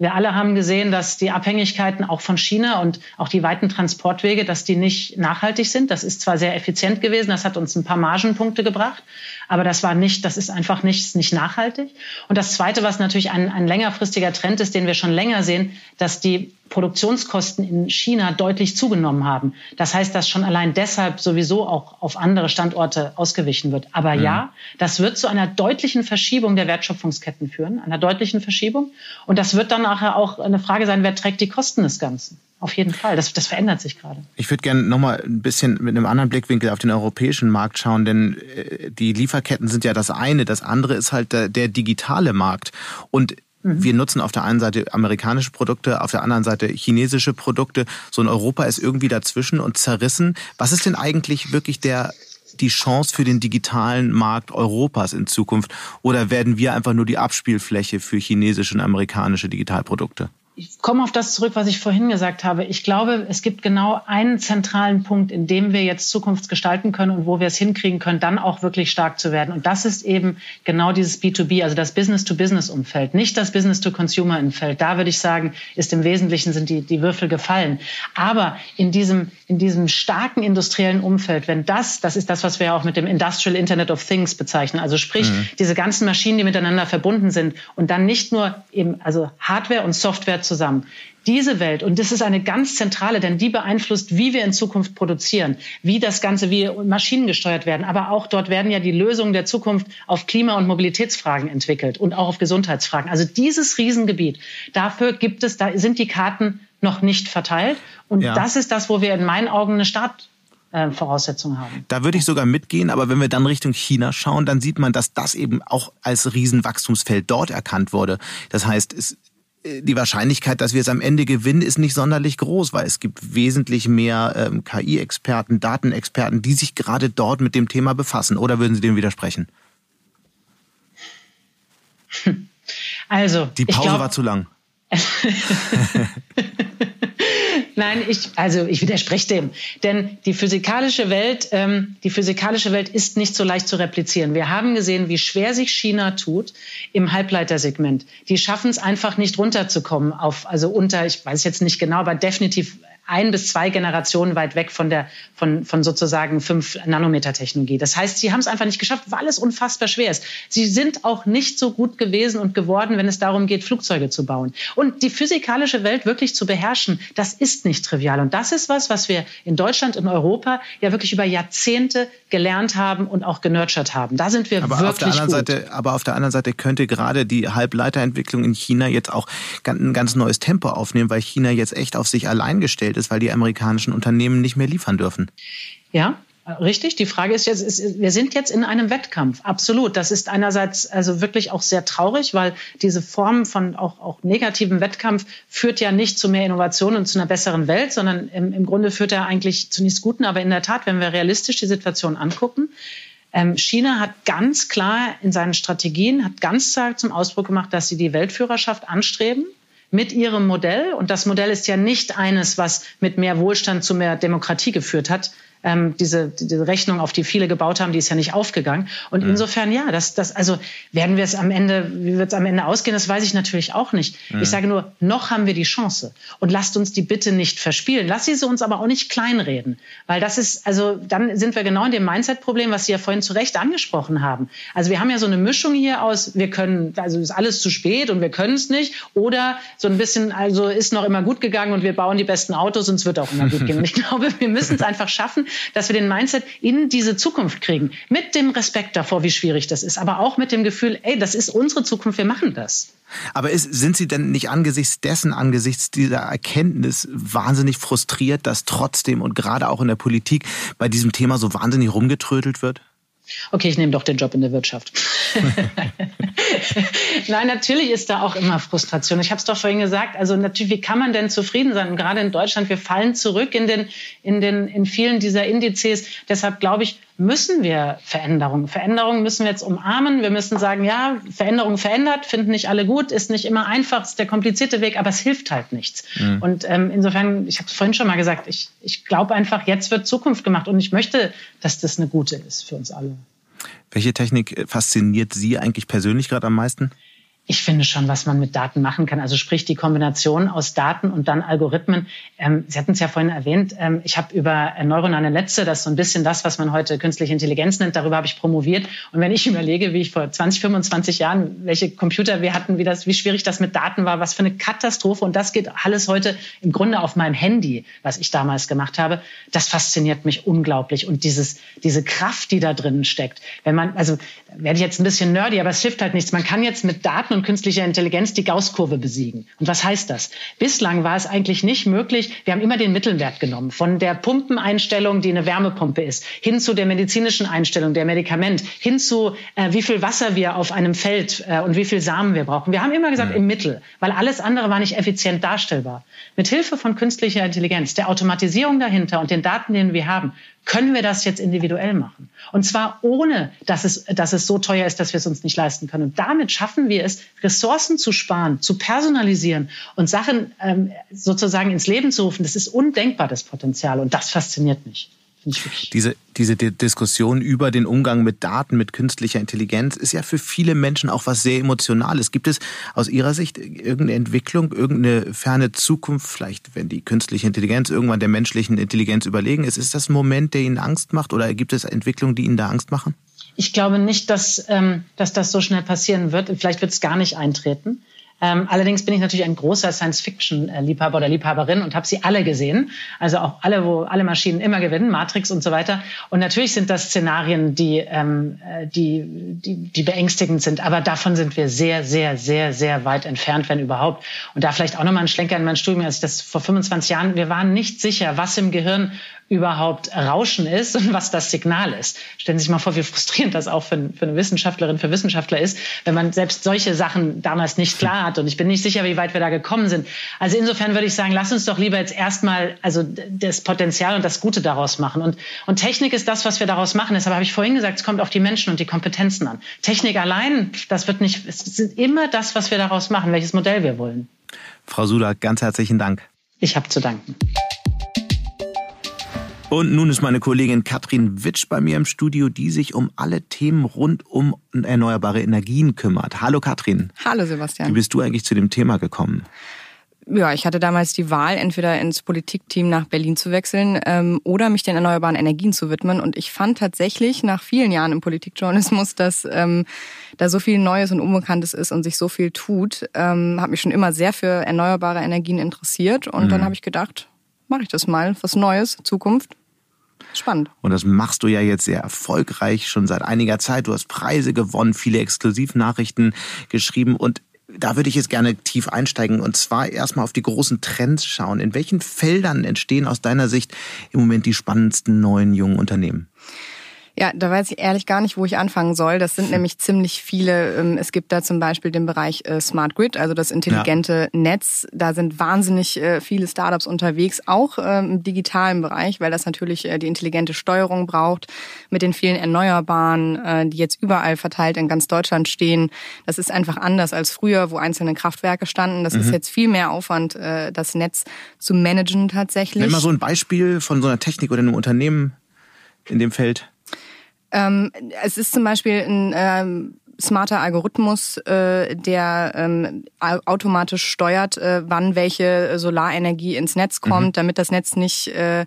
Speaker 3: Wir alle haben gesehen, dass die Abhängigkeiten auch von China und auch die weiten Transportwege, dass die nicht nachhaltig sind. Das ist zwar sehr effizient gewesen, das hat uns ein paar Margenpunkte gebracht, aber das war nicht, das ist einfach nicht, nicht nachhaltig. Und das Zweite, was natürlich ein, ein längerfristiger Trend ist, den wir schon länger sehen, dass die Produktionskosten in China deutlich zugenommen haben. Das heißt, dass schon allein deshalb sowieso auch auf andere Standorte ausgewichen wird. Aber mhm. ja, das wird zu einer deutlichen Verschiebung der Wertschöpfungsketten führen, einer deutlichen Verschiebung. Und das wird dann nachher auch eine Frage sein, wer trägt die Kosten des Ganzen. Auf jeden Fall. Das, das verändert sich gerade.
Speaker 1: Ich würde gerne nochmal ein bisschen mit einem anderen Blickwinkel auf den europäischen Markt schauen, denn äh, die Lieferketten sind ja das eine. Das andere ist halt der, der digitale Markt. Und Mhm. Wir nutzen auf der einen Seite amerikanische Produkte, auf der anderen Seite chinesische Produkte. So ein Europa ist irgendwie dazwischen und zerrissen. Was ist denn eigentlich wirklich der die Chance für den digitalen Markt Europas in Zukunft? Oder werden wir einfach nur die Abspielfläche für chinesische und amerikanische Digitalprodukte?
Speaker 3: Ich komme auf das zurück, was ich vorhin gesagt habe. Ich glaube, es gibt genau einen zentralen Punkt, in dem wir jetzt Zukunft gestalten können und wo wir es hinkriegen können, dann auch wirklich stark zu werden. Und das ist eben genau dieses B2B, also das Business-to-Business-Umfeld, nicht das Business-to-Consumer-Umfeld. Da würde ich sagen, ist im Wesentlichen sind die, die Würfel gefallen. Aber in diesem, in diesem starken industriellen Umfeld, wenn das, das ist das, was wir auch mit dem Industrial Internet of Things bezeichnen, also sprich, mhm. diese ganzen Maschinen, die miteinander verbunden sind und dann nicht nur eben, also Hardware und Software zusammen. Diese Welt, und das ist eine ganz zentrale, denn die beeinflusst, wie wir in Zukunft produzieren, wie das Ganze, wie Maschinen gesteuert werden. Aber auch dort werden ja die Lösungen der Zukunft auf Klima- und Mobilitätsfragen entwickelt und auch auf Gesundheitsfragen. Also dieses Riesengebiet, dafür gibt es, da sind die Karten noch nicht verteilt. Und ja. das ist das, wo wir in meinen Augen eine Start Voraussetzungen haben.
Speaker 1: Da würde ich sogar mitgehen, aber wenn wir dann Richtung China schauen, dann sieht man, dass das eben auch als Riesenwachstumsfeld dort erkannt wurde. Das heißt, es die Wahrscheinlichkeit, dass wir es am Ende gewinnen, ist nicht sonderlich groß, weil es gibt wesentlich mehr ähm, KI-Experten, Datenexperten, die sich gerade dort mit dem Thema befassen. Oder würden Sie dem widersprechen? *laughs*
Speaker 3: Also.
Speaker 1: Die Pause glaub, war zu lang. *laughs*
Speaker 3: Nein, ich, also ich widerspreche dem. Denn die physikalische Welt, ähm, die physikalische Welt ist nicht so leicht zu replizieren. Wir haben gesehen, wie schwer sich China tut im Halbleitersegment. Die schaffen es einfach nicht runterzukommen auf, also unter, ich weiß jetzt nicht genau, aber definitiv ein bis zwei Generationen weit weg von der von, von sozusagen fünf Nanometer Technologie. Das heißt, sie haben es einfach nicht geschafft, weil es unfassbar schwer ist. Sie sind auch nicht so gut gewesen und geworden, wenn es darum geht, Flugzeuge zu bauen. Und die physikalische Welt wirklich zu beherrschen, das ist nicht trivial. Und das ist was, was wir in Deutschland, in Europa ja wirklich über Jahrzehnte gelernt haben und auch genurtured haben. Da sind wir
Speaker 1: aber
Speaker 3: wirklich
Speaker 1: auf der anderen
Speaker 3: gut.
Speaker 1: Seite, aber auf der anderen Seite könnte gerade die Halbleiterentwicklung in China jetzt auch ein ganz neues Tempo aufnehmen, weil China jetzt echt auf sich allein gestellt ist, weil die amerikanischen Unternehmen nicht mehr liefern dürfen.
Speaker 3: Ja, Richtig. Die Frage ist jetzt, ist, wir sind jetzt in einem Wettkampf. Absolut. Das ist einerseits also wirklich auch sehr traurig, weil diese Form von auch, auch negativem Wettkampf führt ja nicht zu mehr Innovation und zu einer besseren Welt, sondern im, im Grunde führt er eigentlich zu nichts Guten. Aber in der Tat, wenn wir realistisch die Situation angucken, ähm, China hat ganz klar in seinen Strategien, hat ganz klar zum Ausdruck gemacht, dass sie die Weltführerschaft anstreben mit ihrem Modell. Und das Modell ist ja nicht eines, was mit mehr Wohlstand zu mehr Demokratie geführt hat, ähm, diese, diese Rechnung, auf die viele gebaut haben, die ist ja nicht aufgegangen. Und mhm. insofern, ja, das, das, also werden wir es am Ende, wie wird es am Ende ausgehen, das weiß ich natürlich auch nicht. Mhm. Ich sage nur, noch haben wir die Chance. Und lasst uns die bitte nicht verspielen. Lasst sie uns aber auch nicht kleinreden. Weil das ist, also dann sind wir genau in dem Mindset-Problem, was Sie ja vorhin zu Recht angesprochen haben. Also wir haben ja so eine Mischung hier aus, wir können, also ist alles zu spät und wir können es nicht. Oder so ein bisschen, also ist noch immer gut gegangen und wir bauen die besten Autos und es wird auch immer gut gehen. Und ich *laughs* glaube, wir müssen es einfach schaffen, dass wir den Mindset in diese Zukunft kriegen. Mit dem Respekt davor, wie schwierig das ist, aber auch mit dem Gefühl, ey, das ist unsere Zukunft, wir machen das.
Speaker 1: Aber ist, sind Sie denn nicht angesichts dessen, angesichts dieser Erkenntnis wahnsinnig frustriert, dass trotzdem und gerade auch in der Politik bei diesem Thema so wahnsinnig rumgetrödelt wird?
Speaker 3: Okay, ich nehme doch den Job in der Wirtschaft. *laughs* *laughs* *laughs* Nein, natürlich ist da auch immer Frustration. Ich habe es doch vorhin gesagt. Also natürlich, wie kann man denn zufrieden sein? Und gerade in Deutschland, wir fallen zurück in den, in den, in vielen dieser Indizes. Deshalb glaube ich, müssen wir Veränderungen. Veränderungen müssen wir jetzt umarmen. Wir müssen sagen, ja, Veränderung verändert, finden nicht alle gut, ist nicht immer einfach, ist der komplizierte Weg, aber es hilft halt nichts. Mhm. Und ähm, insofern, ich habe es vorhin schon mal gesagt, ich, ich glaube einfach, jetzt wird Zukunft gemacht und ich möchte, dass das eine gute ist für uns alle.
Speaker 1: Welche Technik fasziniert Sie eigentlich persönlich gerade am meisten?
Speaker 3: Ich finde schon, was man mit Daten machen kann. Also sprich die Kombination aus Daten und dann Algorithmen. Ähm, Sie hatten es ja vorhin erwähnt, ähm, ich habe über neuronale Netze, das ist so ein bisschen das, was man heute künstliche Intelligenz nennt, darüber habe ich promoviert. Und wenn ich *laughs* überlege, wie ich vor 20, 25 Jahren, welche Computer wir hatten, wie, das, wie schwierig das mit Daten war, was für eine Katastrophe. Und das geht alles heute im Grunde auf meinem Handy, was ich damals gemacht habe. Das fasziniert mich unglaublich. Und dieses, diese Kraft, die da drinnen steckt. Wenn man, also werde ich jetzt ein bisschen nerdy, aber es hilft halt nichts. Man kann jetzt mit Daten und künstlicher Intelligenz die Gaußkurve besiegen. Und was heißt das? Bislang war es eigentlich nicht möglich. Wir haben immer den Mittelwert genommen. Von der Pumpeneinstellung, die eine Wärmepumpe ist, hin zu der medizinischen Einstellung, der Medikament, hin zu, äh, wie viel Wasser wir auf einem Feld äh, und wie viel Samen wir brauchen. Wir haben immer gesagt, im Mittel, weil alles andere war nicht effizient darstellbar. Mit Hilfe von künstlicher Intelligenz, der Automatisierung dahinter und den Daten, den wir haben, können wir das jetzt individuell machen. Und zwar ohne, dass es, dass es so teuer ist, dass wir es uns nicht leisten können. Und damit schaffen wir es, Ressourcen zu sparen, zu personalisieren und Sachen ähm, sozusagen ins Leben zu rufen. Das ist undenkbar, das Potenzial. Und das fasziniert mich.
Speaker 1: Diese, diese Diskussion über den Umgang mit Daten, mit künstlicher Intelligenz ist ja für viele Menschen auch was sehr Emotionales. Gibt es aus Ihrer Sicht irgendeine Entwicklung, irgendeine ferne Zukunft, vielleicht wenn die künstliche Intelligenz irgendwann der menschlichen Intelligenz überlegen ist? Ist das ein Moment, der Ihnen Angst macht oder gibt es Entwicklungen, die Ihnen da Angst machen?
Speaker 3: Ich glaube nicht, dass, ähm, dass das so schnell passieren wird. Vielleicht wird es gar nicht eintreten. Ähm, allerdings bin ich natürlich ein großer Science-Fiction-Liebhaber oder Liebhaberin und habe sie alle gesehen. Also auch alle, wo alle Maschinen immer gewinnen, Matrix und so weiter. Und natürlich sind das Szenarien, die, ähm, äh, die, die, die beängstigend sind. Aber davon sind wir sehr, sehr, sehr, sehr weit entfernt, wenn überhaupt. Und da vielleicht auch nochmal ein Schlenker in mein Studium, als ich das vor 25 Jahren, wir waren nicht sicher, was im Gehirn überhaupt Rauschen ist und was das Signal ist. Stellen Sie sich mal vor, wie frustrierend das auch für, für eine Wissenschaftlerin, für Wissenschaftler ist, wenn man selbst solche Sachen damals nicht klar hat. Und ich bin nicht sicher, wie weit wir da gekommen sind. Also insofern würde ich sagen, lass uns doch lieber jetzt erstmal also das Potenzial und das Gute daraus machen. Und, und Technik ist das, was wir daraus machen. Deshalb habe ich vorhin gesagt, es kommt auf die Menschen und die Kompetenzen an. Technik allein, das wird nicht, es ist immer das, was wir daraus machen, welches Modell wir wollen.
Speaker 1: Frau Suda, ganz herzlichen Dank.
Speaker 3: Ich habe zu danken.
Speaker 1: Und nun ist meine Kollegin Katrin Witsch bei mir im Studio, die sich um alle Themen rund um erneuerbare Energien kümmert. Hallo Katrin.
Speaker 2: Hallo Sebastian.
Speaker 1: Wie bist du eigentlich zu dem Thema gekommen?
Speaker 2: ja, ich hatte damals die Wahl, entweder ins Politikteam nach Berlin zu wechseln ähm, oder mich den erneuerbaren Energien zu widmen. Und ich fand tatsächlich nach vielen Jahren im Politikjournalismus, dass ähm, da so viel Neues und Unbekanntes ist und sich so viel tut, ähm, habe mich schon immer sehr für erneuerbare Energien interessiert. Und mhm. dann habe ich gedacht, mache ich das mal, was Neues, Zukunft. Spannend.
Speaker 1: Und das machst du ja jetzt sehr erfolgreich schon seit einiger Zeit. Du hast Preise gewonnen, viele Exklusivnachrichten geschrieben und da würde ich jetzt gerne tief einsteigen und zwar erstmal auf die großen Trends schauen. In welchen Feldern entstehen aus deiner Sicht im Moment die spannendsten neuen jungen Unternehmen?
Speaker 2: Ja, da weiß ich ehrlich gar nicht, wo ich anfangen soll. Das sind hm. nämlich ziemlich viele. Ähm, es gibt da zum Beispiel den Bereich äh, Smart Grid, also das intelligente ja. Netz. Da sind wahnsinnig äh, viele Startups unterwegs, auch ähm, im digitalen Bereich, weil das natürlich äh, die intelligente Steuerung braucht mit den vielen Erneuerbaren, die jetzt überall verteilt in ganz Deutschland stehen. Das ist einfach anders als früher, wo einzelne Kraftwerke standen. Das mhm. ist jetzt viel mehr Aufwand, das Netz zu managen tatsächlich.
Speaker 1: Wenn mal so ein Beispiel von so einer Technik oder einem Unternehmen in dem Feld.
Speaker 2: Ähm, es ist zum Beispiel ein ähm, smarter Algorithmus, äh, der ähm, automatisch steuert, äh, wann welche Solarenergie ins Netz kommt, mhm. damit das Netz nicht äh,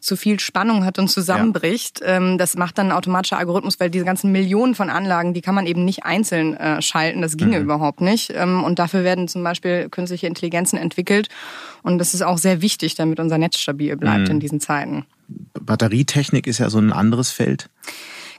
Speaker 2: zu viel Spannung hat und zusammenbricht. Ja. Ähm, das macht dann ein automatischer Algorithmus, weil diese ganzen Millionen von Anlagen, die kann man eben nicht einzeln äh, schalten. Das ginge mhm. überhaupt nicht. Ähm, und dafür werden zum Beispiel künstliche Intelligenzen entwickelt. Und das ist auch sehr wichtig, damit unser Netz stabil bleibt mhm. in diesen Zeiten.
Speaker 1: Batterietechnik ist ja so ein anderes Feld.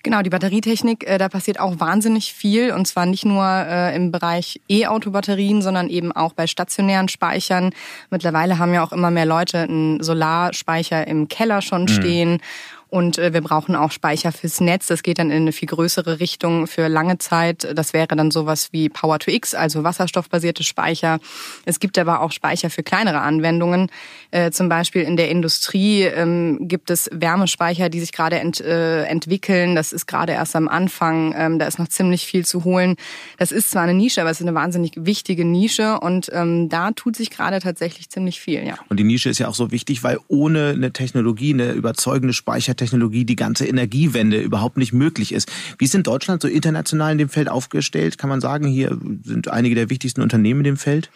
Speaker 2: Genau, die Batterietechnik, äh, da passiert auch wahnsinnig viel und zwar nicht nur äh, im Bereich E-Auto-Batterien, sondern eben auch bei stationären Speichern. Mittlerweile haben ja auch immer mehr Leute einen Solarspeicher im Keller schon mhm. stehen. Und äh, wir brauchen auch Speicher fürs Netz. Das geht dann in eine viel größere Richtung für lange Zeit. Das wäre dann sowas wie Power to X, also wasserstoffbasierte Speicher. Es gibt aber auch Speicher für kleinere Anwendungen. Äh, zum Beispiel in der Industrie ähm, gibt es Wärmespeicher, die sich gerade ent, äh, entwickeln. Das ist gerade erst am Anfang. Ähm, da ist noch ziemlich viel zu holen. Das ist zwar eine Nische, aber es ist eine wahnsinnig wichtige Nische und ähm, da tut sich gerade tatsächlich ziemlich viel. Ja.
Speaker 1: Und die Nische ist ja auch so wichtig, weil ohne eine Technologie, eine überzeugende Speichertechnologie die ganze Energiewende überhaupt nicht möglich ist. Wie ist in Deutschland so international in dem Feld aufgestellt? Kann man sagen, hier sind einige der wichtigsten Unternehmen in dem Feld?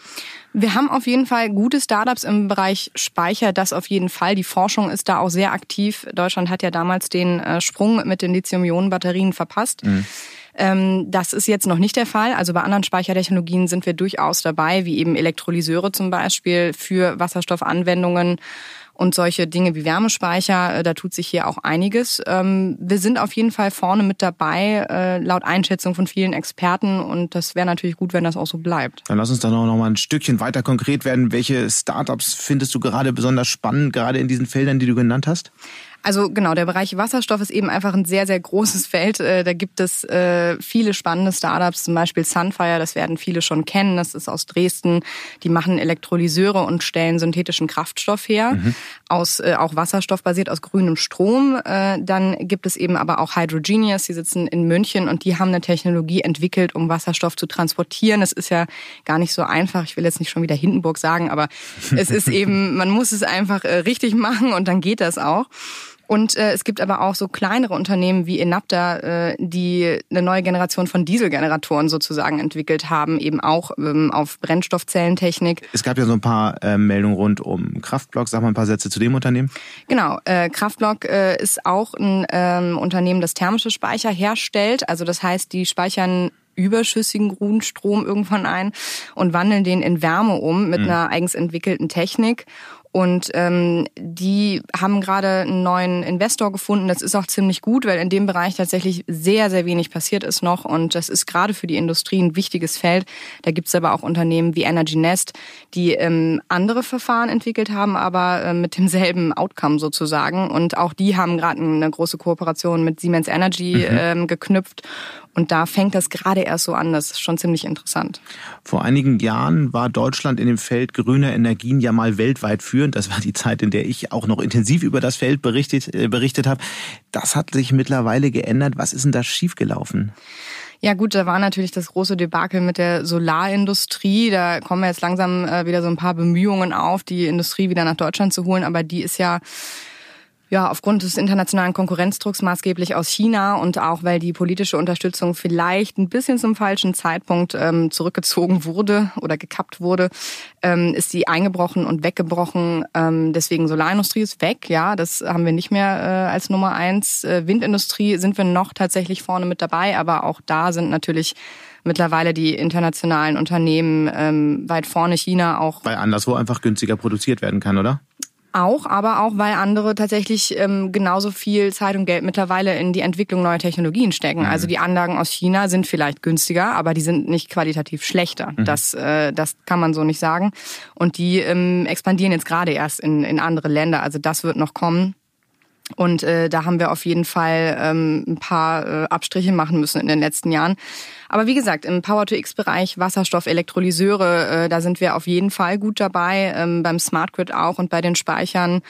Speaker 2: Wir haben auf jeden Fall gute Startups im Bereich Speicher, das auf jeden Fall. Die Forschung ist da auch sehr aktiv. Deutschland hat ja damals den äh, Sprung mit den Lithium-Ionen-Batterien verpasst. Mhm. Ähm, das ist jetzt noch nicht der Fall. Also bei anderen Speichertechnologien sind wir durchaus dabei, wie eben Elektrolyseure zum Beispiel für Wasserstoffanwendungen und solche Dinge wie Wärmespeicher, äh, da tut sich hier auch einiges. Ähm, wir sind auf jeden Fall vorne mit dabei, äh, laut Einschätzung von vielen Experten und das wäre natürlich gut, wenn das auch so bleibt.
Speaker 1: Dann lass uns da noch mal ein Stückchen weiter konkret werden. Welche Startups findest du gerade besonders spannend, gerade in diesen Feldern, die du genannt hast?
Speaker 2: Also genau, der Bereich Wasserstoff ist eben einfach ein sehr, sehr großes *laughs* Feld. Äh, da gibt es äh, viele spannende Startups, zum Beispiel Sunfire, das werden viele schon kennen. Das ist aus Dresden. Die machen Elektrolyseure und stellen synthetischen Kraftstoff her, mhm. aus äh, auch Wasserstoff basiert aus grünem Strom. Dann gibt es eben aber auch Hydrogenius, die sitzen in München und die haben eine Technologie entwickelt, um Wasserstoff zu transportieren. Es ist ja gar nicht so einfach. Ich will jetzt nicht schon wieder Hindenburg sagen, aber es ist *laughs* eben, man muss es einfach richtig machen und dann geht das auch. Und äh, es gibt aber auch so kleinere Unternehmen wie Enapta, äh, die eine neue Generation von Dieselgeneratoren sozusagen entwickelt haben, eben auch ähm, auf Brennstoffzellentechnik.
Speaker 1: Es gab ja so ein paar äh, Meldungen rund um Kraftblock. Sag mal ein paar Sätze zu dem Unternehmen.
Speaker 2: Genau, äh, Kraftblock äh, ist auch ein ähm, Unternehmen, das thermische Speicher herstellt. Also das heißt, die speichern überschüssigen Grundstrom irgendwann ein und wandeln den in Wärme um mit mhm. einer eigens entwickelten Technik. Und ähm, die haben gerade einen neuen Investor gefunden. Das ist auch ziemlich gut, weil in dem Bereich tatsächlich sehr, sehr wenig passiert ist noch. Und das ist gerade für die Industrie ein wichtiges Feld. Da gibt es aber auch Unternehmen wie Energy Nest, die ähm, andere Verfahren entwickelt haben, aber äh, mit demselben Outcome sozusagen. Und auch die haben gerade eine große Kooperation mit Siemens Energy mhm. ähm, geknüpft. Und da fängt das gerade erst so an. Das ist schon ziemlich interessant.
Speaker 1: Vor einigen Jahren war Deutschland in dem Feld grüner Energien ja mal weltweit führend. Das war die Zeit, in der ich auch noch intensiv über das Feld berichtet, äh, berichtet habe. Das hat sich mittlerweile geändert. Was ist denn da schiefgelaufen?
Speaker 2: Ja gut, da war natürlich das große Debakel mit der Solarindustrie. Da kommen jetzt langsam äh, wieder so ein paar Bemühungen auf, die Industrie wieder nach Deutschland zu holen. Aber die ist ja ja, aufgrund des internationalen Konkurrenzdrucks maßgeblich aus China und auch weil die politische Unterstützung vielleicht ein bisschen zum falschen Zeitpunkt ähm, zurückgezogen wurde oder gekappt wurde, ähm, ist sie eingebrochen und weggebrochen. Ähm, deswegen Solarindustrie ist weg, ja, das haben wir nicht mehr äh, als Nummer eins. Äh, Windindustrie sind wir noch tatsächlich vorne mit dabei, aber auch da sind natürlich mittlerweile die internationalen Unternehmen ähm, weit vorne, China auch.
Speaker 1: Weil anderswo einfach günstiger produziert werden kann, oder?
Speaker 2: Auch, aber auch, weil andere tatsächlich ähm, genauso viel Zeit und Geld mittlerweile in die Entwicklung neuer Technologien stecken. Mhm. Also die Anlagen aus China sind vielleicht günstiger, aber die sind nicht qualitativ schlechter. Mhm. Das, äh, das kann man so nicht sagen. Und die ähm, expandieren jetzt gerade erst in, in andere Länder. Also das wird noch kommen. Und äh, da haben wir auf jeden Fall ähm, ein paar äh, Abstriche machen müssen in den letzten Jahren. Aber wie gesagt, im Power-to-X-Bereich Wasserstoff, Elektrolyseure, äh, da sind wir auf jeden Fall gut dabei, ähm, beim Smart Grid auch und bei den Speichern.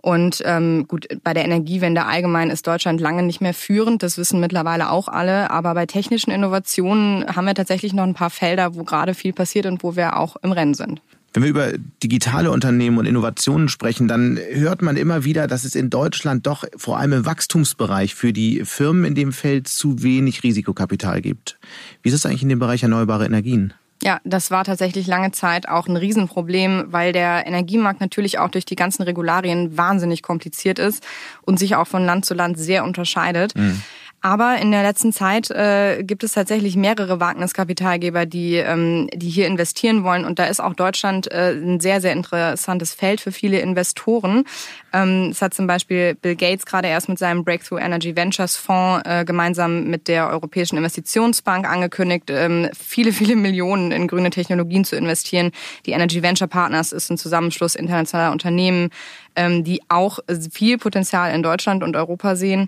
Speaker 2: Und ähm, gut, bei der Energiewende allgemein ist Deutschland lange nicht mehr führend, das wissen mittlerweile auch alle. Aber bei technischen Innovationen haben wir tatsächlich noch ein paar Felder, wo gerade viel passiert und wo wir auch im Rennen sind.
Speaker 1: Wenn wir über digitale Unternehmen und Innovationen sprechen, dann hört man immer wieder, dass es in Deutschland doch vor allem im Wachstumsbereich für die Firmen in dem Feld zu wenig Risikokapital gibt. Wie ist es eigentlich in dem Bereich erneuerbare Energien?
Speaker 2: Ja, das war tatsächlich lange Zeit auch ein Riesenproblem, weil der Energiemarkt natürlich auch durch die ganzen Regularien wahnsinnig kompliziert ist und sich auch von Land zu Land sehr unterscheidet. Mhm. Aber in der letzten Zeit äh, gibt es tatsächlich mehrere Wagniskapitalgeber, die, ähm, die hier investieren wollen. Und da ist auch Deutschland äh, ein sehr, sehr interessantes Feld für viele Investoren. Ähm, es hat zum Beispiel Bill Gates gerade erst mit seinem Breakthrough Energy Ventures Fonds äh, gemeinsam mit der Europäischen Investitionsbank angekündigt, ähm, viele, viele Millionen in grüne Technologien zu investieren. Die Energy Venture Partners ist ein Zusammenschluss internationaler Unternehmen, ähm, die auch viel Potenzial in Deutschland und Europa sehen.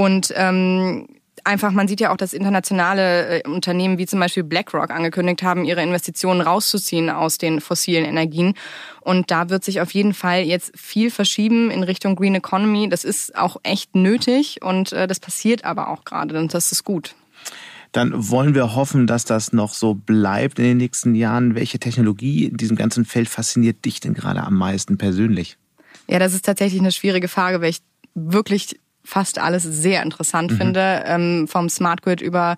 Speaker 2: Und ähm, einfach, man sieht ja auch, dass internationale äh, Unternehmen wie zum Beispiel BlackRock angekündigt haben, ihre Investitionen rauszuziehen aus den fossilen Energien. Und da wird sich auf jeden Fall jetzt viel verschieben in Richtung Green Economy. Das ist auch echt nötig und äh, das passiert aber auch gerade und das ist gut.
Speaker 1: Dann wollen wir hoffen, dass das noch so bleibt in den nächsten Jahren. Welche Technologie in diesem ganzen Feld fasziniert dich denn gerade am meisten persönlich?
Speaker 2: Ja, das ist tatsächlich eine schwierige Frage, weil ich wirklich fast alles sehr interessant mhm. finde, ähm, vom Smart Grid über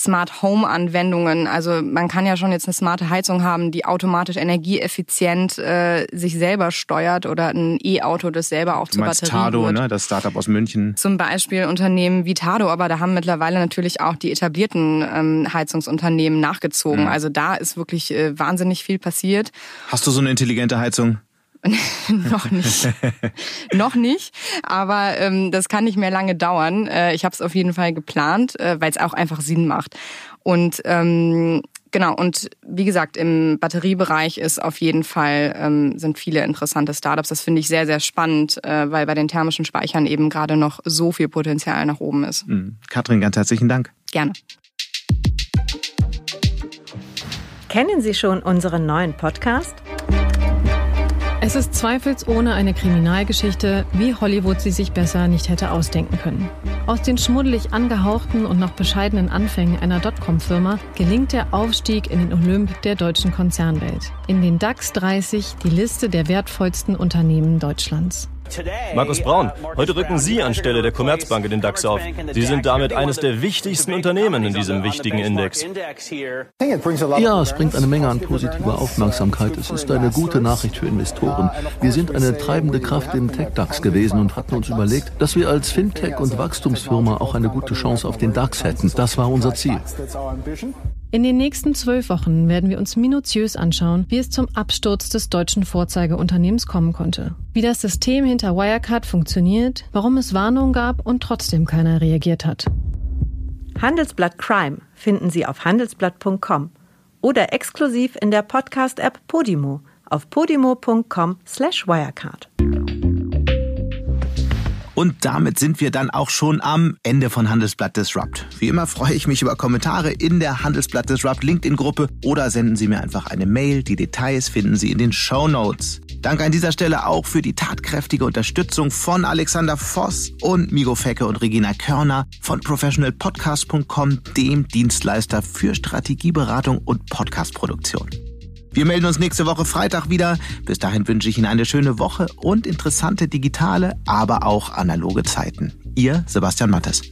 Speaker 2: Smart Home Anwendungen. Also man kann ja schon jetzt eine smarte Heizung haben, die automatisch energieeffizient äh, sich selber steuert oder ein E-Auto, das selber auch du zur Batterie
Speaker 1: Tado,
Speaker 2: wird.
Speaker 1: ne? das Startup aus München.
Speaker 2: Zum Beispiel Unternehmen wie Tado, aber da haben mittlerweile natürlich auch die etablierten ähm, Heizungsunternehmen nachgezogen. Mhm. Also da ist wirklich äh, wahnsinnig viel passiert.
Speaker 1: Hast du so eine intelligente Heizung? *laughs*
Speaker 2: noch nicht. *laughs* noch nicht. Aber ähm, das kann nicht mehr lange dauern. Äh, ich habe es auf jeden Fall geplant, äh, weil es auch einfach Sinn macht. Und ähm, genau, und wie gesagt, im Batteriebereich ist auf jeden Fall, ähm, sind viele interessante Startups. Das finde ich sehr, sehr spannend, äh, weil bei den thermischen Speichern eben gerade noch so viel Potenzial nach oben ist.
Speaker 1: Mhm. Katrin, ganz herzlichen Dank.
Speaker 2: Gerne.
Speaker 4: Kennen Sie schon unseren neuen Podcast?
Speaker 5: Es ist zweifelsohne eine Kriminalgeschichte, wie Hollywood sie sich besser nicht hätte ausdenken können. Aus den schmuddelig angehauchten und noch bescheidenen Anfängen einer Dotcom-Firma gelingt der Aufstieg in den Olymp der deutschen Konzernwelt. In den DAX 30 die Liste der wertvollsten Unternehmen Deutschlands.
Speaker 6: Markus Braun, heute rücken Sie anstelle der Commerzbank in den DAX auf. Sie sind damit eines der wichtigsten Unternehmen in diesem wichtigen Index.
Speaker 7: Ja, es bringt eine Menge an positiver Aufmerksamkeit. Es ist eine gute Nachricht für Investoren. Wir sind eine treibende Kraft im Tech-DAX gewesen und hatten uns überlegt, dass wir als Fintech- und Wachstumsfirma auch eine gute Chance auf den DAX hätten. Das war unser Ziel.
Speaker 5: In den nächsten zwölf Wochen werden wir uns minutiös anschauen, wie es zum Absturz des deutschen Vorzeigeunternehmens kommen konnte, wie das System hinter Wirecard funktioniert, warum es Warnungen gab und trotzdem keiner reagiert hat.
Speaker 4: Handelsblatt Crime finden Sie auf handelsblatt.com oder exklusiv in der Podcast-App Podimo auf podimo.com/wirecard.
Speaker 1: Und damit sind wir dann auch schon am Ende von Handelsblatt Disrupt. Wie immer freue ich mich über Kommentare in der Handelsblatt Disrupt LinkedIn-Gruppe oder senden Sie mir einfach eine Mail. Die Details finden Sie in den Show Notes. Danke an dieser Stelle auch für die tatkräftige Unterstützung von Alexander Voss und Migo Fecke und Regina Körner von professionalpodcast.com, dem Dienstleister für Strategieberatung und Podcastproduktion. Wir melden uns nächste Woche Freitag wieder. Bis dahin wünsche ich Ihnen eine schöne Woche und interessante digitale, aber auch analoge Zeiten. Ihr Sebastian Mattes.